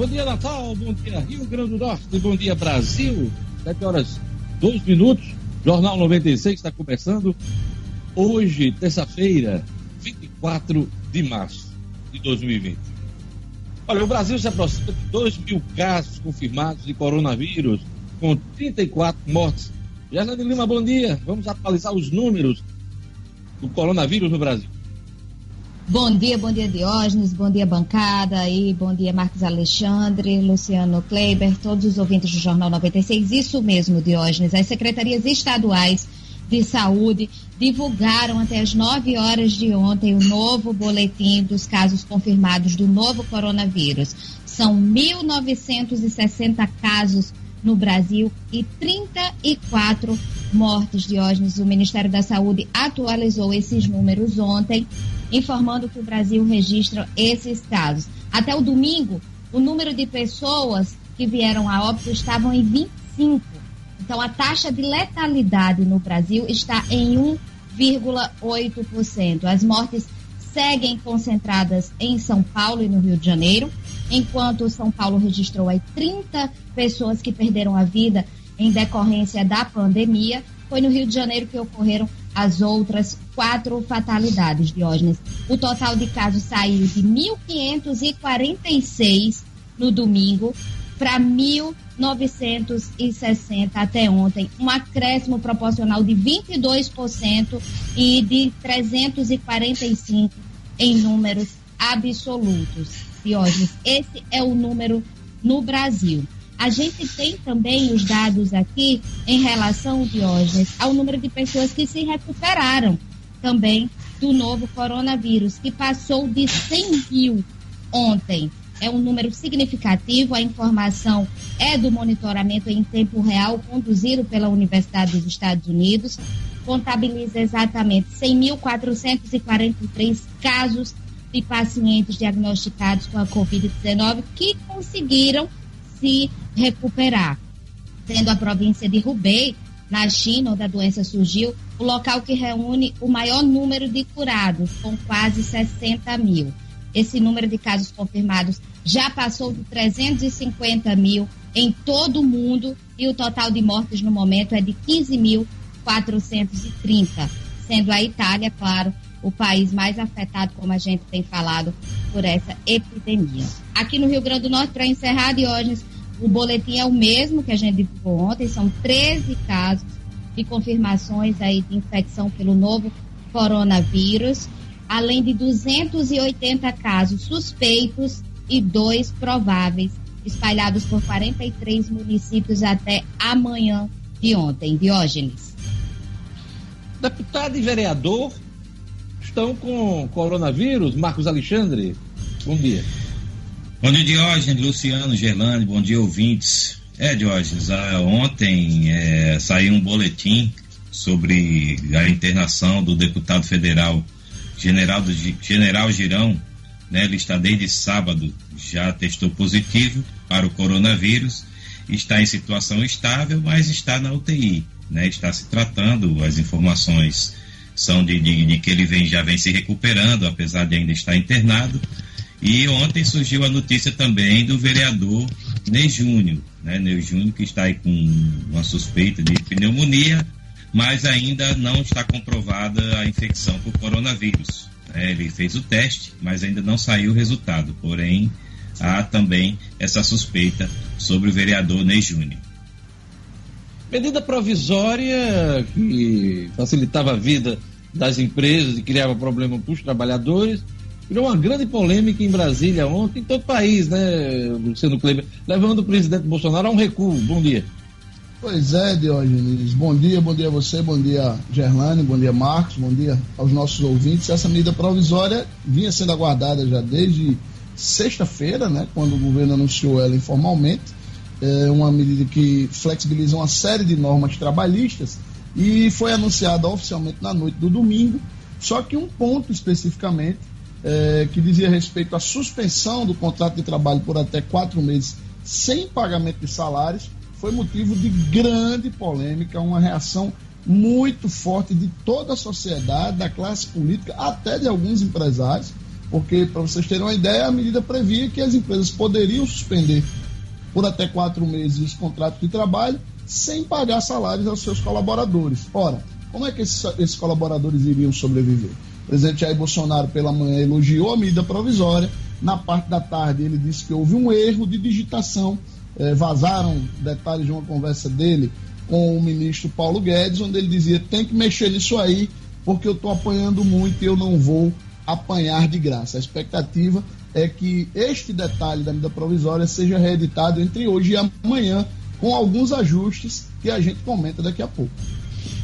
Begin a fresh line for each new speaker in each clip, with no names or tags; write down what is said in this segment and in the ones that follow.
Bom dia, Natal. Bom dia, Rio Grande do Norte. Bom dia, Brasil. 7 horas, 2 minutos. Jornal 96 está começando. Hoje, terça-feira, 24 de março de 2020. Olha, o Brasil se aproxima de 2 mil casos confirmados de coronavírus, com 34 mortes. Gerlane Lima, bom dia. Vamos atualizar os números do coronavírus no Brasil.
Bom dia, bom dia Diógenes, bom dia bancada e bom dia Marcos Alexandre, Luciano Kleiber, todos os ouvintes do Jornal 96. Isso mesmo, Diógenes. As secretarias estaduais de saúde divulgaram até as 9 horas de ontem o novo boletim dos casos confirmados do novo coronavírus. São 1.960 casos no Brasil e 34 mortes, Diógenes. O Ministério da Saúde atualizou esses números ontem, informando que o Brasil registra esses casos. Até o domingo, o número de pessoas que vieram a óbito estavam em 25. Então, a taxa de letalidade no Brasil está em 1,8%. As mortes seguem concentradas em São Paulo e no Rio de Janeiro, enquanto São Paulo registrou aí 30 pessoas que perderam a vida em decorrência da pandemia. Foi no Rio de Janeiro que ocorreram as outras quatro fatalidades, Diógenes. O total de casos saiu de 1.546 no domingo para 1.960 até ontem, um acréscimo proporcional de 22% e de 345 em números absolutos. Diógenes, esse é o número no Brasil. A gente tem também os dados aqui em relação, Diógenes, ao número de pessoas que se recuperaram também do novo coronavírus, que passou de 100 mil ontem. É um número significativo, a informação é do monitoramento em tempo real conduzido pela Universidade dos Estados Unidos, contabiliza exatamente 100.443 casos de pacientes diagnosticados com a Covid-19 que conseguiram se recuperar. Sendo a província de Hubei, na China, onde a doença surgiu, o local que reúne o maior número de curados, com quase 60 mil. Esse número de casos confirmados já passou de 350 mil em todo o mundo e o total de mortes no momento é de 15.430, sendo a Itália, claro, o país mais afetado, como a gente tem falado, por essa epidemia. Aqui no Rio Grande do Norte, para encerrar, Diógenes, o boletim é o mesmo que a gente divulgou ontem, são 13 casos de confirmações aí de infecção pelo novo coronavírus, além de 280 casos suspeitos e dois prováveis, espalhados por 43 municípios até amanhã de ontem. Diógenes.
Deputado e vereador estão com coronavírus. Marcos Alexandre, bom dia.
Bom dia, Diógenes, Luciano, Gerlane, bom dia, ouvintes. É, Diógenes, ah, ontem é, saiu um boletim sobre a internação do deputado federal General, General Girão, né, ele está desde sábado, já testou positivo para o coronavírus, está em situação estável, mas está na UTI, né, está se tratando, as informações são de, de, de, que ele vem, já vem se recuperando, apesar de ainda estar internado. E ontem surgiu a notícia também do vereador Ney Júnior, né? Ney Júnior que está aí com uma suspeita de pneumonia, mas ainda não está comprovada a infecção por coronavírus. É, ele fez o teste, mas ainda não saiu o resultado. Porém, há também essa suspeita sobre o vereador Ney Júnior.
Medida provisória que facilitava a vida das empresas e criava problema para os trabalhadores. Virou uma grande polêmica em Brasília ontem, em todo o país, né, Luciano Kleber, levando o presidente Bolsonaro a um recuo. Bom dia.
Pois é, Diógenes. Bom dia, bom dia a você, bom dia, Gerlane, bom dia, Marcos, bom dia aos nossos ouvintes. Essa medida provisória vinha sendo aguardada já desde sexta-feira, né, quando o governo anunciou ela informalmente. É uma medida que flexibiliza uma série de normas trabalhistas e foi anunciada oficialmente na noite do domingo. Só que um ponto especificamente, é, que dizia respeito à suspensão do contrato de trabalho por até quatro meses sem pagamento de salários, foi motivo de grande polêmica, uma reação muito forte de toda a sociedade, da classe política, até de alguns empresários, Porque, para vocês terem uma ideia, a medida previa que as empresas poderiam suspender por até quatro meses os contratos de trabalho sem pagar salários aos seus colaboradores. Ora, como é que esses, esses colaboradores iriam sobreviver? O presidente Jair Bolsonaro, pela manhã, elogiou a medida provisória. Na parte da tarde, ele disse que houve um erro de digitação. Eh, vazaram detalhes de uma conversa dele com o ministro Paulo Guedes, onde ele dizia: tem que mexer nisso aí, porque eu estou apanhando muito e eu não vou apanhar de graça. A expectativa é que este detalhe da medida provisória seja reeditado entre hoje e amanhã, com alguns ajustes que a gente comenta daqui a pouco.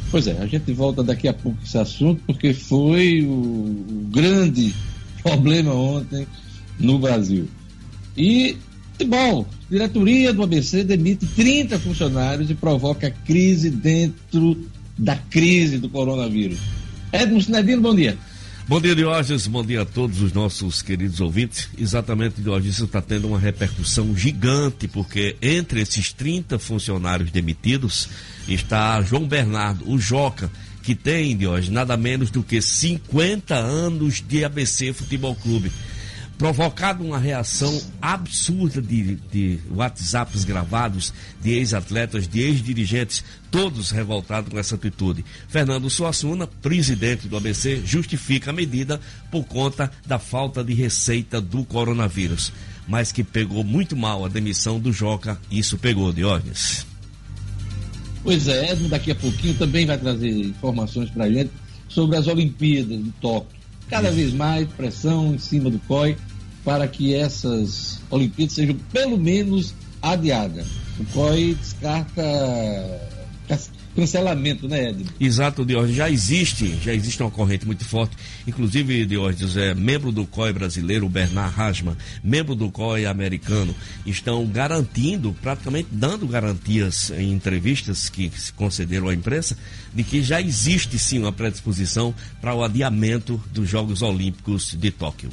Pois é, a gente volta daqui a pouco esse assunto, porque foi o, o grande problema ontem no Brasil. E, bom, diretoria do ABC demite 30 funcionários e provoca crise dentro da crise do coronavírus. Edmo Sinedino, bom dia.
Bom dia, Diógenes. Bom dia a todos os nossos queridos ouvintes. Exatamente, Diógenes, está tendo uma repercussão gigante, porque entre esses 30 funcionários demitidos está João Bernardo, o Joca, que tem, Diógenes, nada menos do que 50 anos de ABC Futebol Clube provocado uma reação absurda de, de WhatsApps gravados de ex-atletas, de ex-dirigentes, todos revoltados com essa atitude. Fernando Suassuna, presidente do ABC, justifica a medida por conta da falta de receita do coronavírus, mas que pegou muito mal a demissão do Joca, isso pegou, Diógenes.
Pois é, Edmo daqui a pouquinho também vai trazer informações para a gente sobre as Olimpíadas de Tóquio cada vez mais pressão em cima do COI para que essas Olimpíadas sejam pelo menos adiadas. O COI descarta cancelamento, né, Edson?
Exato, Diógenes. Já existe, já existe uma corrente muito forte. Inclusive, Diógenes, é membro do COI brasileiro, o Bernard Hasman, membro do COI americano, estão garantindo, praticamente dando garantias em entrevistas que se concederam à imprensa, de que já existe sim uma predisposição para o adiamento dos Jogos Olímpicos de Tóquio.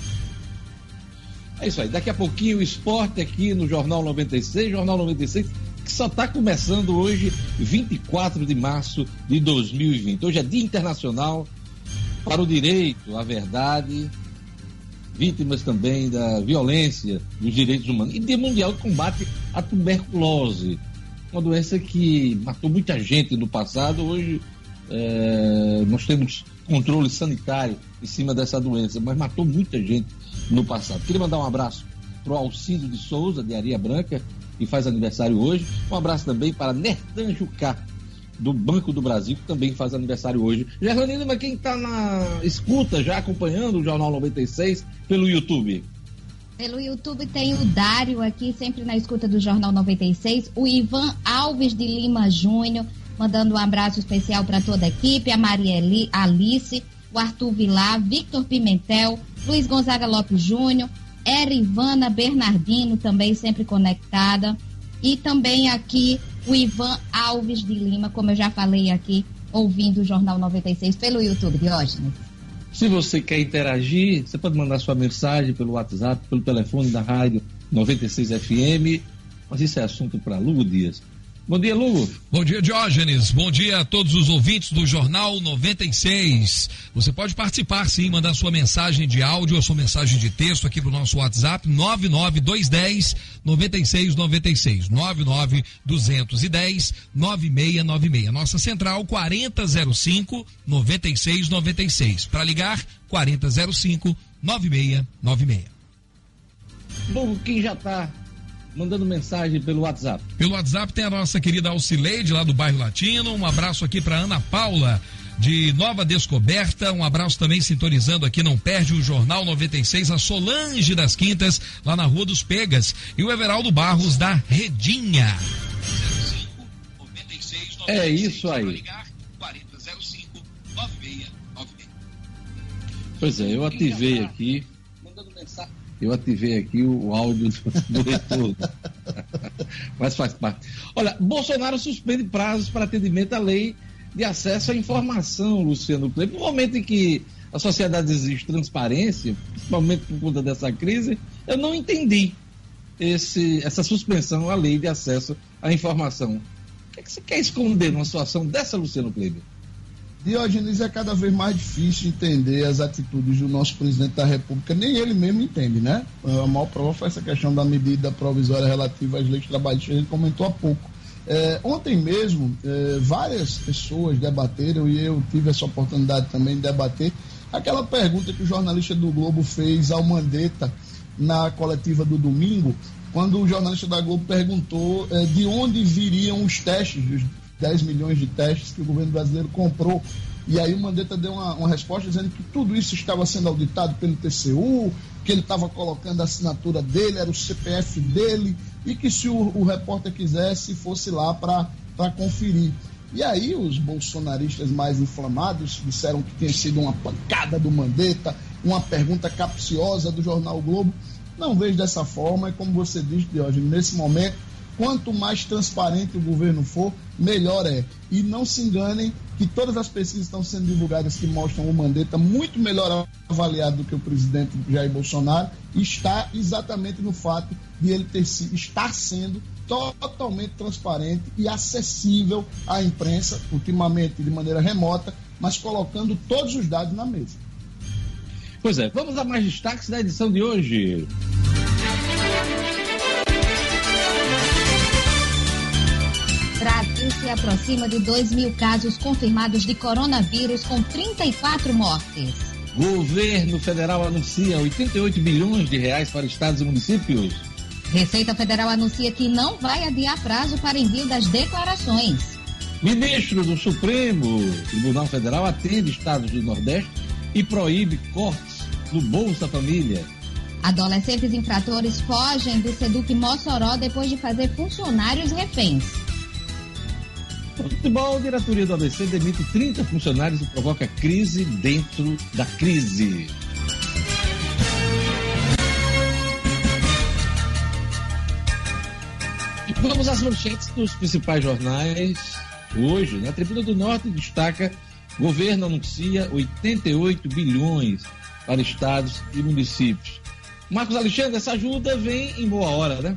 É isso aí. Daqui a pouquinho o esporte aqui no Jornal 96, Jornal 96 que só está começando hoje, 24 de março de 2020. Hoje é Dia Internacional para o Direito à Verdade, vítimas também da violência dos direitos humanos, e Dia Mundial de Combate à Tuberculose, uma doença que matou muita gente no passado. Hoje é, nós temos controle sanitário em cima dessa doença, mas matou muita gente no passado. Queria mandar um abraço para o Alcido de Souza, de Aria Branca, que faz aniversário hoje. Um abraço também para Nertan Jucá, do Banco do Brasil, que também faz aniversário hoje. Gerlane Lima, quem está na escuta, já acompanhando o Jornal 96 pelo YouTube?
Pelo YouTube tem o Dário aqui, sempre na escuta do Jornal 96. O Ivan Alves de Lima Júnior, mandando um abraço especial para toda a equipe. A Maria Alice, o Arthur Vilar, Victor Pimentel, Luiz Gonzaga Lopes Júnior, Erivana Bernardino, também sempre conectada. E também aqui o Ivan Alves de Lima, como eu já falei aqui, ouvindo o Jornal 96 pelo YouTube, Diógenes.
Se você quer interagir, você pode mandar sua mensagem pelo WhatsApp, pelo telefone da rádio 96 FM. Mas isso é assunto para Lugo Dias. Bom dia, Lugo.
Bom dia, Diógenes. Bom dia a todos os ouvintes do Jornal 96. Você pode participar, sim, mandar sua mensagem de áudio ou sua mensagem de texto aqui pro nosso WhatsApp 99210 9696. 99210 9696. Nossa central 4005 9696. Para ligar 4005 9696.
Lugo, quem já está mandando mensagem pelo WhatsApp.
Pelo WhatsApp tem a nossa querida Alcileide, lá do bairro Latino. Um abraço aqui para Ana Paula, de Nova Descoberta. Um abraço também sintonizando aqui, não perde o Jornal 96, a Solange das Quintas, lá na Rua dos Pegas. E o Everaldo Barros, da Redinha.
É isso aí. Pois é, eu ativei aqui. Eu ativei aqui o, o áudio do, do retorno. Mas faz parte. Olha, Bolsonaro suspende prazos para atendimento à lei de acesso à informação, Luciano Kleber. No momento em que a sociedade exige transparência, principalmente por conta dessa crise, eu não entendi esse, essa suspensão à lei de acesso à informação. O que, é que você quer esconder numa situação dessa, Luciano Kleber?
Diogenes é cada vez mais difícil entender as atitudes do nosso presidente da República, nem ele mesmo entende, né? A maior prova foi essa questão da medida provisória relativa às leis trabalhistas, gente comentou há pouco. É, ontem mesmo, é, várias pessoas debateram, e eu tive essa oportunidade também de debater, aquela pergunta que o jornalista do Globo fez ao Mandetta na coletiva do domingo, quando o jornalista da Globo perguntou é, de onde viriam os testes, os 10 milhões de testes que o governo brasileiro comprou. E aí o Mandetta deu uma, uma resposta dizendo que tudo isso estava sendo auditado pelo TCU, que ele estava colocando a assinatura dele, era o CPF dele, e que se o, o repórter quisesse, fosse lá para conferir. E aí os bolsonaristas mais inflamados disseram que tinha sido uma pancada do Mandetta, uma pergunta capciosa do jornal Globo. Não vejo dessa forma, é como você disse, Diógenes, nesse momento Quanto mais transparente o governo for, melhor é. E não se enganem que todas as pesquisas estão sendo divulgadas que mostram o Mandetta muito melhor avaliado do que o presidente Jair Bolsonaro, está exatamente no fato de ele ter estar sendo totalmente transparente e acessível à imprensa, ultimamente de maneira remota, mas colocando todos os dados na mesa.
Pois é, vamos a mais destaques da edição de hoje.
Brasil se aproxima de 2 mil casos confirmados de coronavírus, com 34 mortes.
Governo federal anuncia 88 bilhões de reais para estados e municípios.
Receita Federal anuncia que não vai adiar prazo para envio das declarações.
Ministro do Supremo Tribunal Federal atende estados do Nordeste e proíbe cortes no Bolsa Família.
Adolescentes infratores fogem do Seduc Mossoró depois de fazer funcionários reféns.
Futebol, a diretoria do ABC demite 30 funcionários e provoca crise dentro da crise. Vamos às manchetes dos principais jornais. Hoje, na Tribuna do Norte, destaca: governo anuncia 88 bilhões para estados e municípios. Marcos Alexandre, essa ajuda vem em boa hora, né?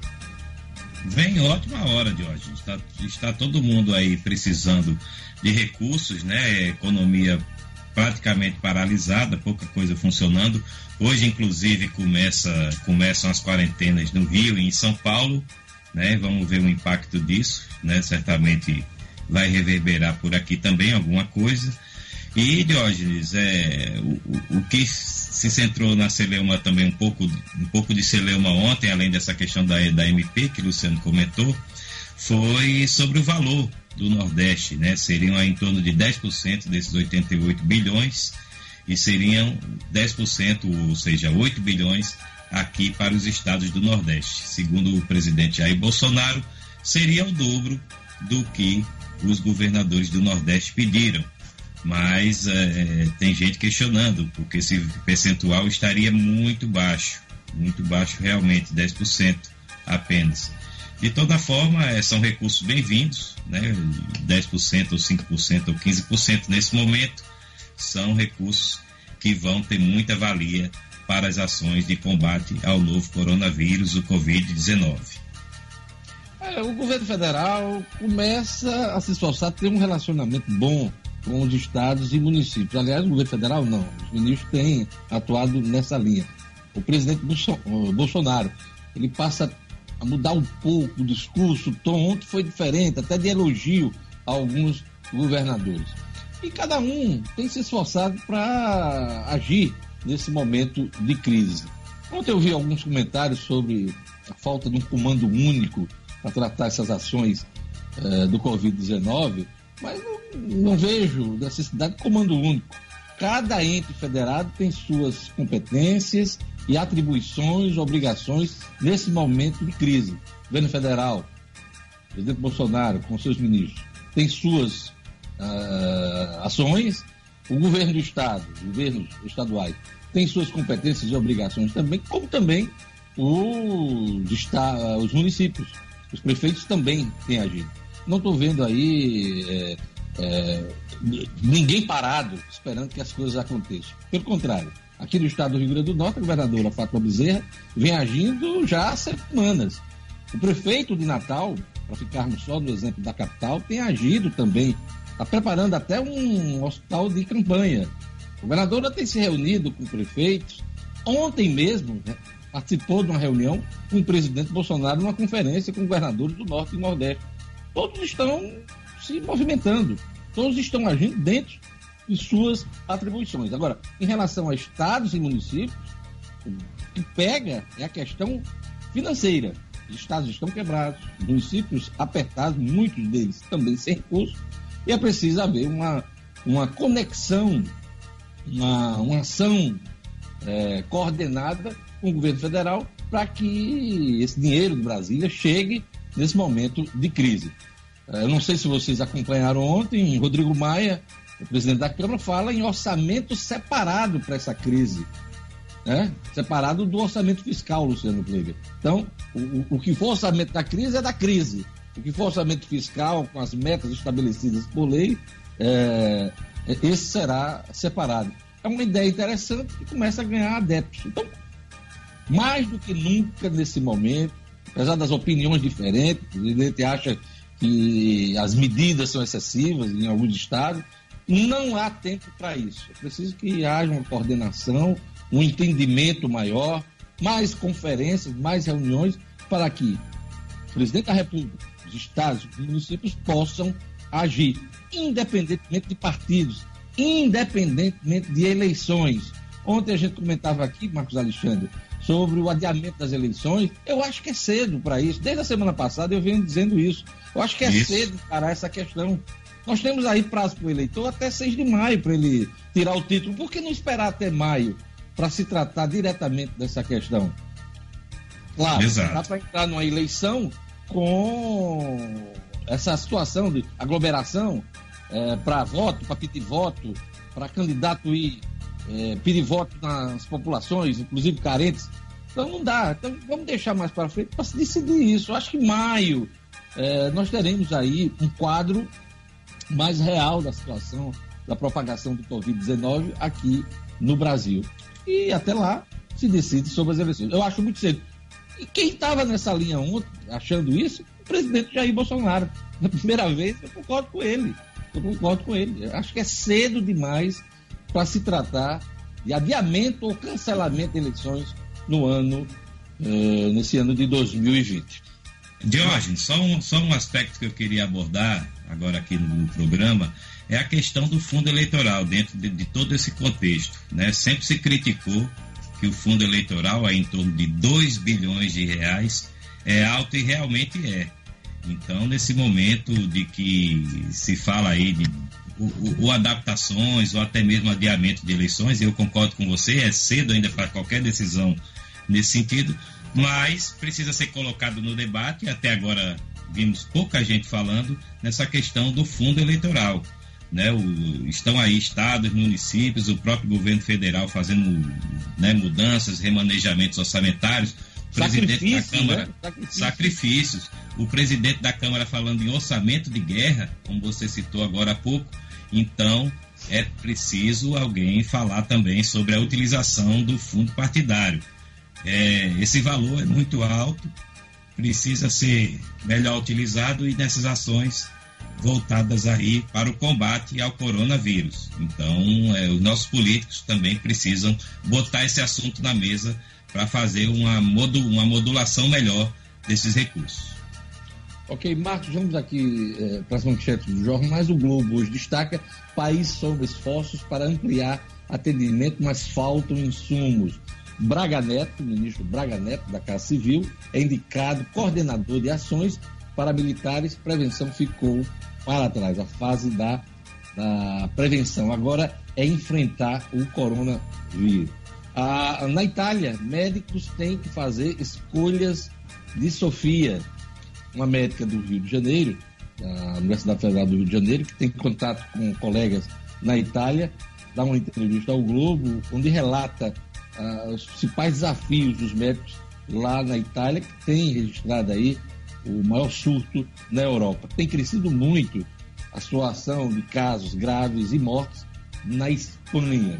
Vem ótima hora de hoje. Está, está todo mundo aí precisando de recursos, né? Economia praticamente paralisada, pouca coisa funcionando. Hoje, inclusive, começa, começam as quarentenas no Rio e em São Paulo, né? Vamos ver o impacto disso, né? Certamente vai reverberar por aqui também alguma coisa. E, Diógenes, é, o, o que se centrou na Celeuma também um pouco, um pouco de Celeuma ontem, além dessa questão da, da MP que o Luciano comentou, foi sobre o valor do Nordeste, né? Seriam em torno de 10% desses 88 bilhões e seriam 10%, ou seja, 8 bilhões aqui para os estados do Nordeste. Segundo o presidente Jair Bolsonaro, seria o dobro do que os governadores do Nordeste pediram mas é, tem gente questionando, porque esse percentual estaria muito baixo, muito baixo realmente, 10% apenas. De toda forma, é, são recursos bem-vindos, né? 10% ou 5% ou 15% nesse momento são recursos que vão ter muita valia para as ações de combate ao novo coronavírus, o Covid-19.
É, o governo federal começa a se esforçar ter um relacionamento bom com os estados e municípios. Aliás, o governo federal não, os ministros têm atuado nessa linha. O presidente Bolsonaro, ele passa a mudar um pouco o discurso, o tom ontem foi diferente, até de elogio a alguns governadores. E cada um tem se esforçado para agir nesse momento de crise. Ontem eu vi alguns comentários sobre a falta de um comando único para tratar essas ações eh, do Covid-19, mas não não vejo necessidade de comando único. Cada ente federado tem suas competências e atribuições, obrigações nesse momento de crise. O governo federal, presidente Bolsonaro, com seus ministros, tem suas uh, ações. O governo do Estado, os governos estaduais, tem suas competências e obrigações também, como também os, os municípios. Os prefeitos também têm agido. Não estou vendo aí é, é, ninguém parado esperando que as coisas aconteçam. Pelo contrário, aqui no estado do Rio Grande do Norte, a governadora Fátima Bezerra vem agindo já há semanas. O prefeito de Natal, para ficarmos só no exemplo da capital, tem agido também está preparando até um hospital de campanha. O governador já tem se reunido com prefeitos. Ontem mesmo né, participou de uma reunião com o presidente Bolsonaro numa conferência com governadores do Norte e Nordeste. Todos estão se movimentando, todos estão agindo dentro de suas atribuições. Agora, em relação a estados e municípios, o que pega é a questão financeira. Os estados estão quebrados, municípios apertados, muitos deles também sem recursos, e é preciso haver uma, uma conexão, uma, uma ação é, coordenada com o governo federal para que esse dinheiro de Brasília chegue nesse momento de crise. É, eu não sei se vocês acompanharam ontem, Rodrigo Maia, o presidente da Câmara, fala em orçamento separado para essa crise né? separado do orçamento fiscal, Luciano Kleber. Então, o, o que for orçamento da crise é da crise. O que for orçamento fiscal, com as metas estabelecidas por lei, é, esse será separado. É uma ideia interessante que começa a ganhar adeptos. Então, mais do que nunca nesse momento, apesar das opiniões diferentes, o presidente acha que as medidas são excessivas em alguns estados, não há tempo para isso. É preciso que haja uma coordenação, um entendimento maior, mais conferências, mais reuniões, para que o presidente da República, os estados, os municípios possam agir, independentemente de partidos, independentemente de eleições. Ontem a gente comentava aqui, Marcos Alexandre, sobre o adiamento das eleições. Eu acho que é cedo para isso. Desde a semana passada eu venho dizendo isso. Eu acho que é isso. cedo para essa questão. Nós temos aí prazo para o eleitor até 6 de maio para ele tirar o título. Por que não esperar até maio? para se tratar diretamente dessa questão. Claro, Exato. dá para entrar numa eleição com essa situação de aglomeração é, para voto, para pedir voto, para candidato ir é, pedir voto nas populações, inclusive carentes. Então não dá. Então vamos deixar mais para frente para se decidir isso. Eu acho que maio é, nós teremos aí um quadro mais real da situação da propagação do Covid-19 aqui no Brasil e até lá se decide sobre as eleições. Eu acho muito cedo. E quem estava nessa linha ontem, achando isso, o presidente Jair Bolsonaro. Na primeira vez, eu concordo com ele. Eu concordo com ele. Eu acho que é cedo demais para se tratar de adiamento ou cancelamento de eleições no ano, eh, nesse ano de 2020.
Diógenes, só um, só um aspecto que eu queria abordar agora aqui no, no programa é a questão do fundo eleitoral dentro de, de, todo esse contexto. Né? Sempre se criticou que o fundo eleitoral é em torno de 2 bilhões de reais, é alto e realmente é. Então, nesse momento de que se fala aí de ou, adaptações ou até mesmo adiamento de eleições, eu concordo com você, é cedo ainda para qualquer decisão nesse sentido, mas precisa ser colocado no debate, até agora vimos pouca gente falando nessa questão do fundo eleitoral né, o, estão aí estados, municípios, o próprio governo federal fazendo né, mudanças, remanejamentos orçamentários. O presidente da Câmara, né? Sacrifício. sacrifícios. O presidente da Câmara falando em orçamento de guerra, como você citou agora há pouco. Então, é preciso alguém falar também sobre a utilização do fundo partidário. É, esse valor é muito alto, precisa ser melhor utilizado e nessas ações voltadas aí para o combate ao coronavírus. Então, é, os nossos políticos também precisam botar esse assunto na mesa para fazer uma, modu uma modulação melhor desses recursos.
Ok, Marcos, vamos aqui é, para as manchetes do jornal. Mas o Globo hoje destaca: país sob esforços para ampliar atendimento, mas faltam insumos. Braga Neto, ministro Braga Neto da Casa Civil, é indicado coordenador de ações para militares. Prevenção ficou para trás, a fase da, da prevenção. Agora é enfrentar o coronavírus. Ah, na Itália, médicos têm que fazer escolhas de Sofia, uma médica do Rio de Janeiro, da Universidade Federal do Rio de Janeiro, que tem contato com colegas na Itália, dá uma entrevista ao Globo, onde relata ah, os principais desafios dos médicos lá na Itália, que tem registrado aí o maior surto na Europa. Tem crescido muito a situação de casos graves e mortes na Espanha.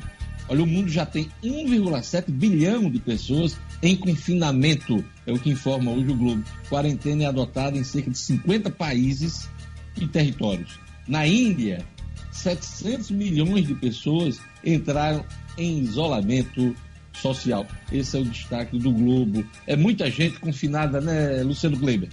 Olha, o mundo já tem 1,7 bilhão de pessoas em confinamento, é o que informa hoje o Globo. Quarentena é adotada em cerca de 50 países e territórios. Na Índia, 700 milhões de pessoas entraram em isolamento social. Esse é o destaque do Globo. É muita gente confinada, né, Luciano Kleiber?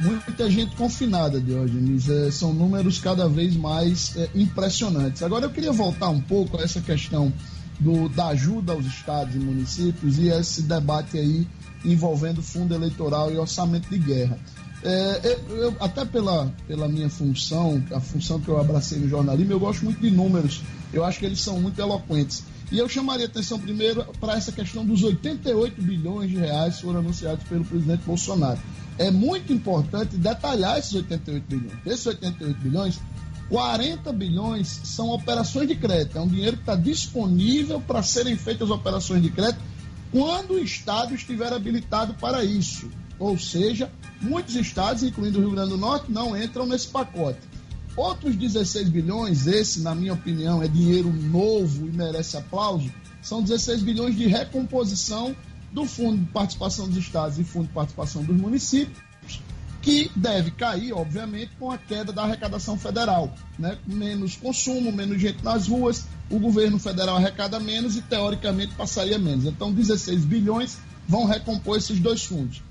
Muita gente confinada, Diógenes. É, são números cada vez mais é, impressionantes. Agora, eu queria voltar um pouco a essa questão do, da ajuda aos estados e municípios e esse debate aí envolvendo fundo eleitoral e orçamento de guerra. É, eu, até pela, pela minha função, a função que eu abracei no jornalismo, eu gosto muito de números. Eu acho que eles são muito eloquentes. E eu chamaria atenção primeiro para essa questão dos 88 bilhões de reais que foram anunciados pelo presidente Bolsonaro. É muito importante detalhar esses 88 bilhões. Esses 88 bilhões, 40 bilhões são operações de crédito. É um dinheiro que está disponível para serem feitas operações de crédito quando o Estado estiver habilitado para isso. Ou seja, muitos estados, incluindo o Rio Grande do Norte, não entram nesse pacote. Outros 16 bilhões, esse, na minha opinião, é dinheiro novo e merece aplauso, são 16 bilhões de recomposição do Fundo de Participação dos Estados e Fundo de Participação dos Municípios, que deve cair, obviamente, com a queda da arrecadação federal. Né? Menos consumo, menos gente nas ruas, o governo federal arrecada menos e, teoricamente, passaria menos. Então, 16 bilhões vão recompor esses dois fundos.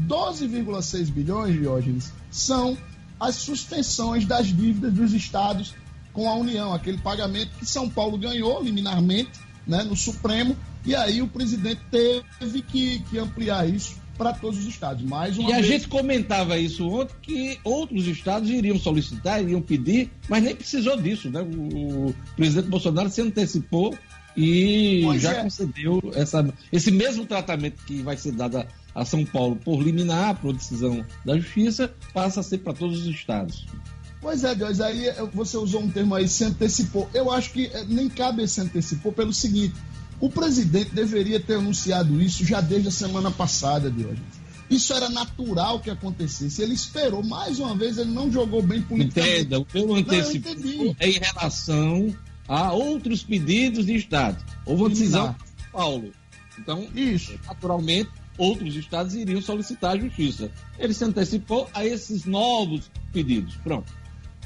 12,6 bilhões, Diógenes, são as suspensões das dívidas dos estados com a União, aquele pagamento que São Paulo ganhou liminarmente né, no Supremo, e aí o presidente teve que, que ampliar isso para todos os estados. Mais uma
e
vez...
a gente comentava isso ontem, que outros estados iriam solicitar, iriam pedir, mas nem precisou disso. Né? O, o presidente Bolsonaro se antecipou e pois já é. concedeu essa, esse mesmo tratamento que vai ser dado a, a São Paulo por liminar, por decisão da Justiça, passa a ser para todos os estados.
Pois é, Deus, aí eh, você usou um termo aí, se antecipou. Eu acho que eh, nem cabe se antecipou pelo seguinte: o presidente deveria ter anunciado isso já desde a semana passada, Deus. Isso era natural que acontecesse. Ele esperou, mais uma vez, ele não jogou bem politicamente.
Entenda, o que eu antecipou é em relação a outros pedidos de Estado. Houve uma decisão de São Paulo. Então, isso. naturalmente, outros estados iriam solicitar a justiça. Ele se antecipou a esses novos pedidos. Pronto.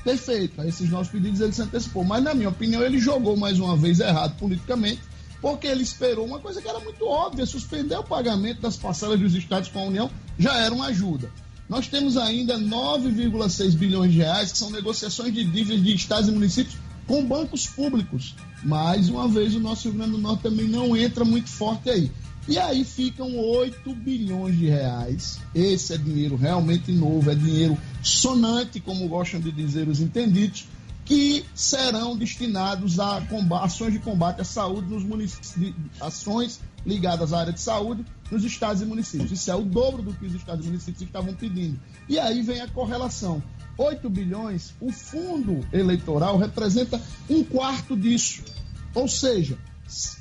Perfeito. A esses novos pedidos ele se antecipou. Mas, na minha opinião, ele jogou mais uma vez errado politicamente, porque ele esperou uma coisa que era muito óbvia: suspender o pagamento das parcelas dos estados com a União já era uma ajuda. Nós temos ainda 9,6 bilhões de reais, que são negociações de dívidas de estados e municípios com bancos públicos. Mais uma vez, o nosso Rio Grande do Norte também não entra muito forte aí. E aí ficam 8 bilhões de reais. Esse é dinheiro realmente novo, é dinheiro sonante, como gostam de dizer os entendidos, que serão destinados a ações de combate à saúde nos municípios, ações ligadas à área de saúde nos estados e municípios. Isso é o dobro do que os estados e municípios estavam pedindo. E aí vem a correlação. 8 bilhões, o fundo eleitoral representa um quarto disso. Ou seja,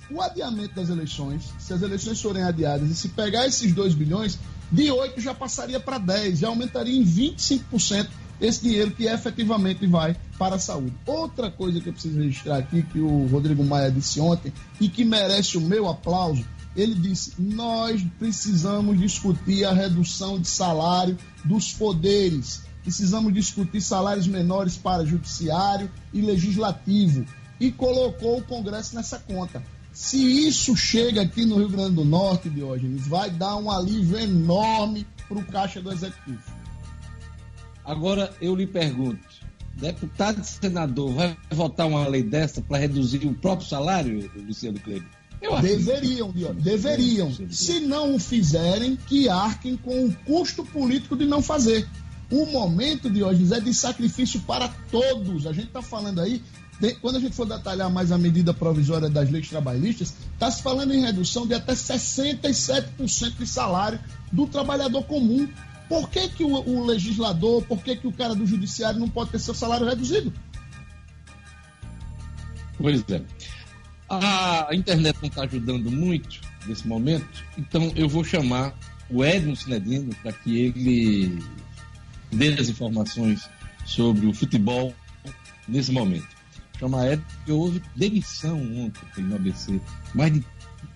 o adiamento das eleições, se as eleições forem adiadas e se pegar esses 2 bilhões, de 8 já passaria para 10, já aumentaria em 25% esse dinheiro que efetivamente vai para a saúde. Outra coisa que eu preciso registrar aqui, que o Rodrigo Maia disse ontem e que merece o meu aplauso, ele disse: nós precisamos discutir a redução de salário dos poderes, precisamos discutir salários menores para judiciário e legislativo e colocou o Congresso nessa conta. Se isso chega aqui no Rio Grande do Norte, Diógenes, vai dar um alívio enorme para o caixa do Executivo.
Agora eu lhe pergunto: deputado e senador vai votar uma lei dessa para reduzir o próprio salário, Luciano Kleber?
deveriam, Diógenes, deveriam. Se não o fizerem, que arquem com o custo político de não fazer. O momento, Diógenes, é de sacrifício para todos. A gente está falando aí quando a gente for detalhar mais a medida provisória das leis trabalhistas, está se falando em redução de até 67% de salário do trabalhador comum. Por que, que o, o, legislador, por que, que o cara do judiciário não pode ter seu salário reduzido?
Pois é. A internet não está ajudando muito nesse momento, então eu vou chamar o Edmo Sinedino para que ele dê as informações sobre o futebol nesse momento chama Ed, que houve demissão ontem no ABC. Mais de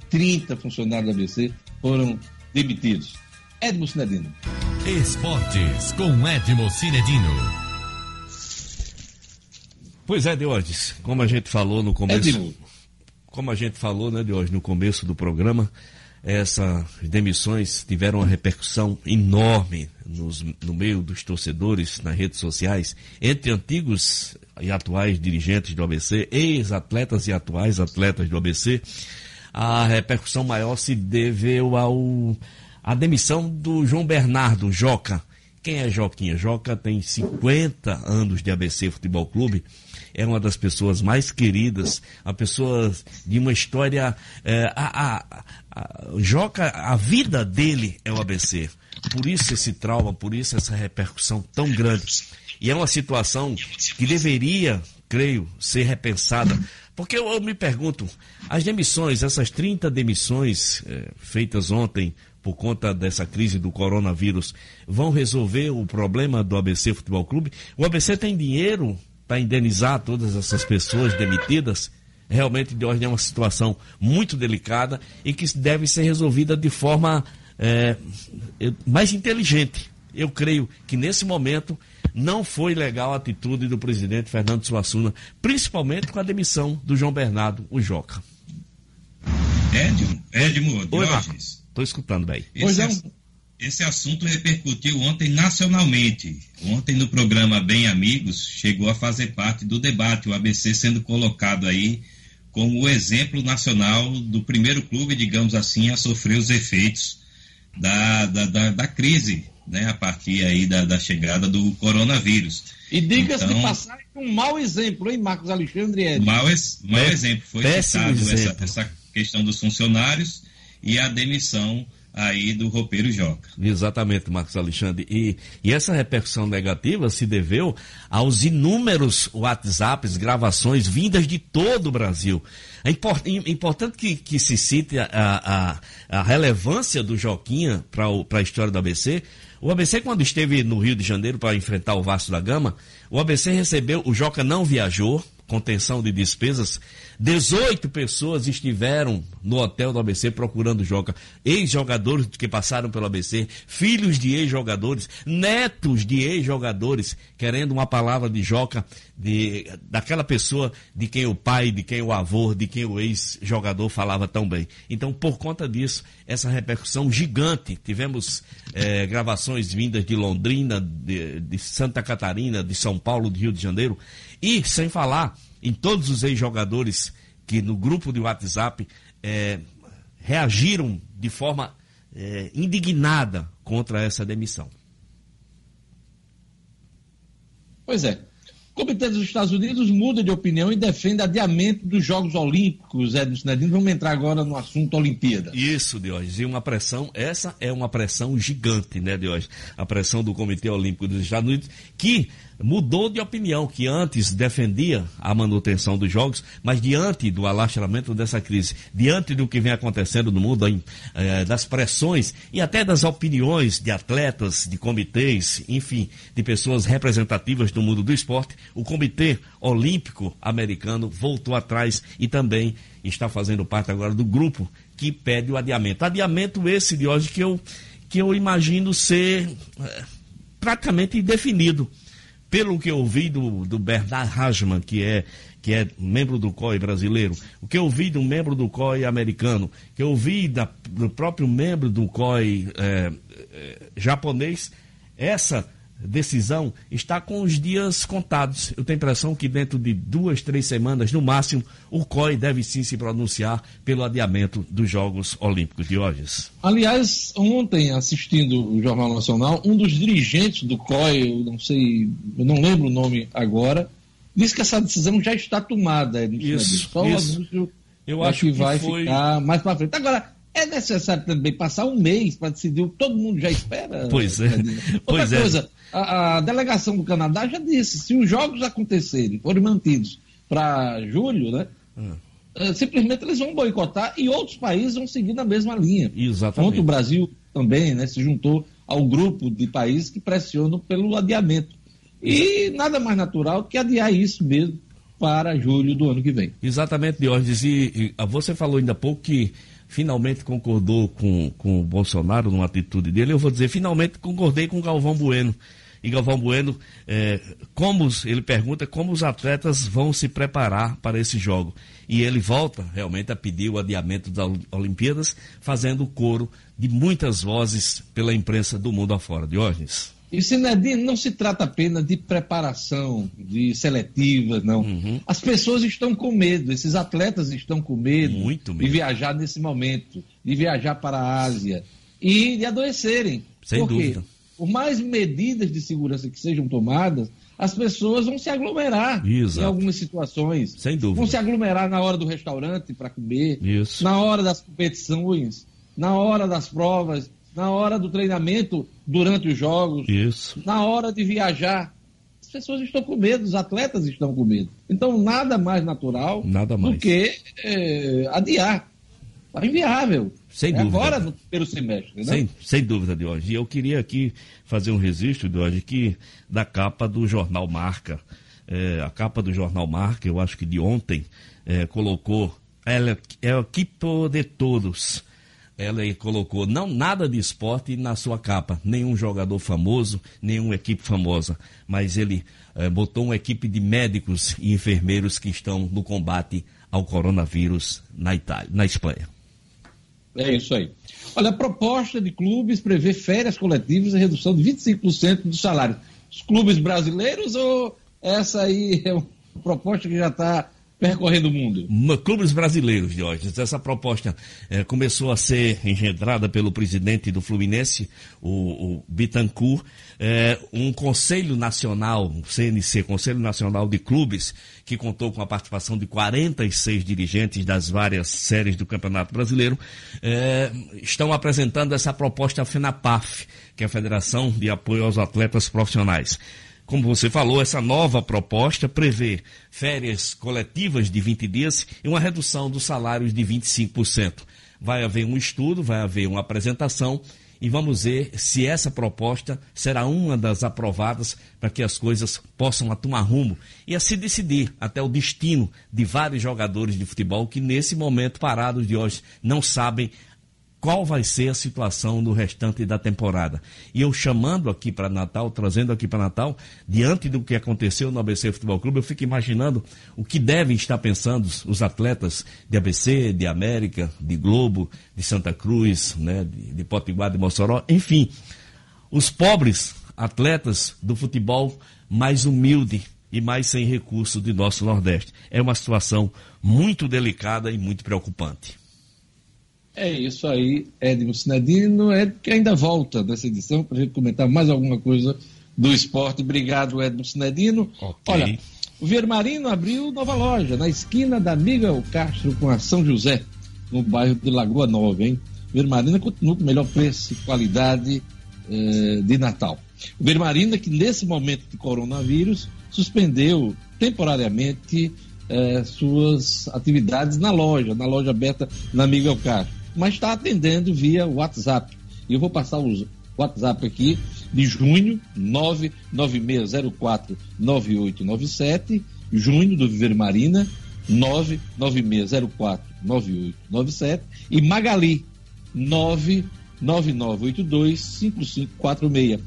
30 funcionários do ABC foram demitidos. Edmo Cinedino.
Esportes com Edmo Cinedino.
Pois é, Deodes, como a gente falou no começo. É como a gente falou, né, Deodes, no começo do programa, essas demissões tiveram uma repercussão enorme nos, no meio dos torcedores, nas redes sociais, entre antigos e atuais dirigentes do ABC, ex-atletas e atuais atletas do ABC. A repercussão maior se deveu ao à demissão do João Bernardo Joca. Quem é Joquinha? Joca tem 50 anos de ABC Futebol Clube é uma das pessoas mais queridas, a pessoa de uma história. É, a, a, a, Joca, a vida dele é o ABC. Por isso esse trauma, por isso essa repercussão tão grande. E é uma situação que deveria, creio, ser repensada. Porque eu, eu me pergunto, as demissões, essas 30 demissões é, feitas ontem por conta dessa crise do coronavírus, vão resolver o problema do ABC Futebol Clube? O ABC tem dinheiro para indenizar todas essas pessoas demitidas, realmente de ordem é uma situação muito delicada e que deve ser resolvida de forma é, mais inteligente. Eu creio que nesse momento não foi legal a atitude do presidente Fernando Suassuna, principalmente com a demissão do João Bernardo, o Joca.
Edmo, Edmo,
Estou escutando, bem.
Esse, é, esse assunto repercutiu ontem nacionalmente. Ontem no programa Bem Amigos chegou a fazer parte do debate, o ABC sendo colocado aí como o exemplo nacional do primeiro clube, digamos assim, a sofrer os efeitos da, da, da, da crise, né, a partir aí da, da chegada do coronavírus.
E diga-se então, de passagem, um mau exemplo, hein, Marcos Alexandre?
Mau, mau exemplo. Foi citado essa, essa questão dos funcionários e a demissão aí do roupeiro Joca.
Exatamente, Marcos Alexandre. E, e essa repercussão negativa se deveu aos inúmeros WhatsApps, gravações vindas de todo o Brasil. É import, importante que, que se cite a, a, a relevância do Joquinha para a história do ABC. O ABC, quando esteve no Rio de Janeiro para enfrentar o Vasco da Gama, o ABC recebeu, o Joca não viajou, contenção de despesas, 18 pessoas estiveram no hotel do ABC procurando Joca. Ex-jogadores que passaram pelo ABC, filhos de ex-jogadores, netos de ex-jogadores, querendo uma palavra de Joca, de, daquela pessoa de quem o pai, de quem o avô, de quem o ex-jogador falava tão bem. Então, por conta disso, essa repercussão gigante. Tivemos é, gravações vindas de Londrina, de, de Santa Catarina, de São Paulo, de Rio de Janeiro. E, sem falar em todos os ex-jogadores que no grupo de WhatsApp é, reagiram de forma é, indignada contra essa demissão.
Pois é. O Comitê dos Estados Unidos muda de opinião e defende adiamento dos Jogos Olímpicos, Edson Nedino. Vamos entrar agora no assunto Olimpíada.
Isso, Diógenes. E uma pressão, essa é uma pressão gigante, né, Diógenes? A pressão do Comitê Olímpico dos Estados Unidos, que mudou de opinião, que antes defendia a manutenção dos jogos, mas diante do alastramento dessa crise, diante do que vem acontecendo no mundo, eh, das pressões e até das opiniões de atletas, de comitês, enfim, de pessoas representativas do mundo do esporte, o Comitê Olímpico Americano voltou atrás e também está fazendo parte agora do grupo que pede o adiamento. Adiamento esse de hoje que eu, que eu imagino ser é, praticamente indefinido pelo que eu vi do, do Bernard Hajman, que é, que é membro do COI brasileiro, o que eu vi do membro do COI americano, que eu vi da, do próprio membro do COI é, é, japonês, essa decisão está com os dias contados. Eu tenho a impressão que dentro de duas, três semanas, no máximo, o COI deve sim se pronunciar pelo adiamento dos Jogos Olímpicos de hoje.
Aliás, ontem, assistindo o Jornal Nacional, um dos dirigentes do COI, eu não sei, eu não lembro o nome agora, disse que essa decisão já está tomada.
Isso, Só isso.
eu acho que, que vai foi... ficar mais para frente. Agora, é necessário também passar um mês para decidir, todo mundo já espera.
Pois é.
Outra pois é. coisa, é a, a, delegação do Canadá já disse, se os jogos acontecerem, forem mantidos para julho, né? Hum. Simplesmente eles vão boicotar e outros países vão seguir na mesma linha.
Exatamente.
Ontem o Brasil também né, se juntou ao grupo de países que pressionam pelo adiamento. E nada mais natural que adiar isso mesmo para julho do ano que vem.
Exatamente, Diógenes. E, e você falou ainda há pouco que finalmente concordou com, com o Bolsonaro numa atitude dele. Eu vou dizer, finalmente concordei com o Galvão Bueno E Galvão Bueno, é, como ele pergunta como os atletas vão se preparar para esse jogo. E ele volta realmente a pedir o adiamento das Olimpíadas, fazendo o coro de muitas vozes pela imprensa do mundo afora. Diógenes.
E Sinedino, não se trata apenas de preparação, de seletiva, não. Uhum. As pessoas estão com medo, esses atletas estão com medo,
Muito
medo. de viajar nesse momento, de viajar para a Ásia e de adoecerem.
Sem Por dúvida.
Por mais medidas de segurança que sejam tomadas, as pessoas vão se aglomerar
Exato.
em algumas situações.
Sem dúvida.
Vão se aglomerar na hora do restaurante para comer,
Isso.
na hora das competições, na hora das provas na hora do treinamento durante os jogos,
Isso.
na hora de viajar. As pessoas estão com medo, os atletas estão com medo. Então, nada mais natural
nada mais.
do que é, adiar. É inviável.
Sem
é
dúvida.
Agora no primeiro semestre. Né?
Sem, sem dúvida, hoje. E eu queria aqui fazer um registro, hoje, aqui, da capa do jornal Marca. É, a capa do jornal Marca, eu acho que de ontem, é, colocou. É o equipo de todos ela colocou não nada de esporte na sua capa, nenhum jogador famoso, nenhuma equipe famosa, mas ele eh, botou uma equipe de médicos e enfermeiros que estão no combate ao coronavírus na Itália, na Espanha.
É isso aí. Olha, a proposta de clubes prevê férias coletivas e redução de 25% do salário. Os clubes brasileiros ou essa aí é uma proposta que já está percorrendo o mundo?
Clubes brasileiros, Diógenes. Essa proposta eh, começou a ser engendrada pelo presidente do Fluminense, o, o Bittencourt, eh, um Conselho Nacional, um CNC, Conselho Nacional de Clubes, que contou com a participação de 46 dirigentes das várias séries do Campeonato Brasileiro, eh, estão apresentando essa proposta à FENAPAF, que é a Federação de Apoio aos Atletas Profissionais. Como você falou, essa nova proposta prevê férias coletivas de 20 dias e uma redução dos salários de 25%. Vai haver um estudo, vai haver uma apresentação e vamos ver se essa proposta será uma das aprovadas para que as coisas possam tomar rumo e assim decidir até o destino de vários jogadores de futebol que nesse momento parados de hoje não sabem qual vai ser a situação no restante da temporada. E eu chamando aqui para Natal, trazendo aqui para Natal, diante do que aconteceu no ABC Futebol Clube, eu fico imaginando o que devem estar pensando os atletas de ABC, de América, de Globo, de Santa Cruz, né, de, de Potiguar, de Mossoró, enfim, os pobres atletas do futebol mais humilde e mais sem recursos de nosso Nordeste. É uma situação muito delicada e muito preocupante.
É isso aí, Edmo Sinedino. É que ainda volta nessa edição para a gente comentar mais alguma coisa do esporte. Obrigado, Edmo Sinedino.
Okay.
Olha, o Viermarino abriu nova loja na esquina da Miguel Castro com a São José, no bairro de Lagoa Nova, hein? Viermarina continua com o melhor preço e qualidade eh, de Natal. O Viermarina, que nesse momento de coronavírus, suspendeu temporariamente eh, suas atividades na loja, na loja aberta na Miguel Castro mas está atendendo via WhatsApp. E eu vou passar o WhatsApp aqui de junho, 996049897, junho do Viver Marina, 996049897 e Magali, 999825546.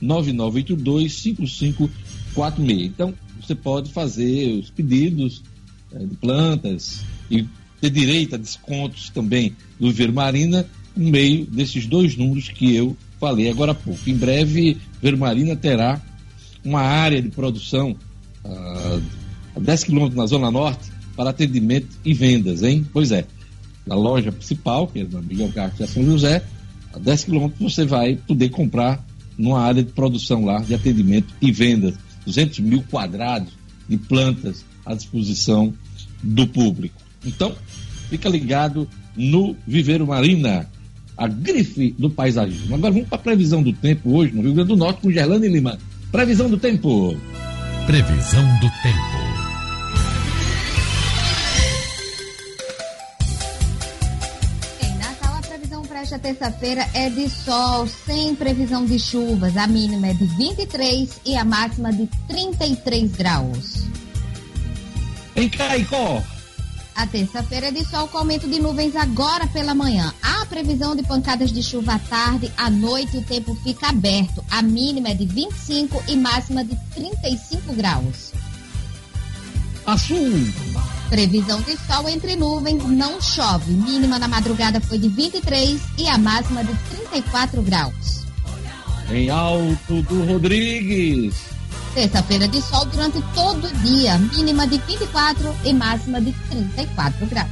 999825546. Então, você pode fazer os pedidos é, de plantas e ter direito a descontos também do Vermarina, no meio desses dois números que eu falei agora há pouco. Em breve, Vermarina terá uma área de produção uh, a 10 quilômetros na Zona Norte para atendimento e vendas, hein? Pois é, na loja principal, que é na Miguel Castro de São José, a 10 quilômetros você vai poder comprar numa área de produção lá de atendimento e vendas. 200 mil quadrados de plantas à disposição do público. Então, fica ligado no Viveiro Marina, a grife do paisagismo. Agora vamos para a previsão do tempo hoje no Rio Grande do Norte com Gerlane Lima. Previsão do tempo.
Previsão do tempo.
Em Natal, a previsão para esta terça-feira é de sol, sem previsão de chuvas. A mínima é de 23 e a máxima de 33 graus.
Em Caicó,
a terça-feira é de sol com aumento de nuvens agora pela manhã. A previsão de pancadas de chuva à tarde, à noite o tempo fica aberto. A mínima é de 25 e máxima de 35 graus.
Azul.
Previsão de sol entre nuvens, não chove. Mínima na madrugada foi de 23 e a máxima de 34 graus.
Em Alto do Rodrigues.
Terça-feira de sol durante todo o dia, mínima de 24 e máxima de 34 graus.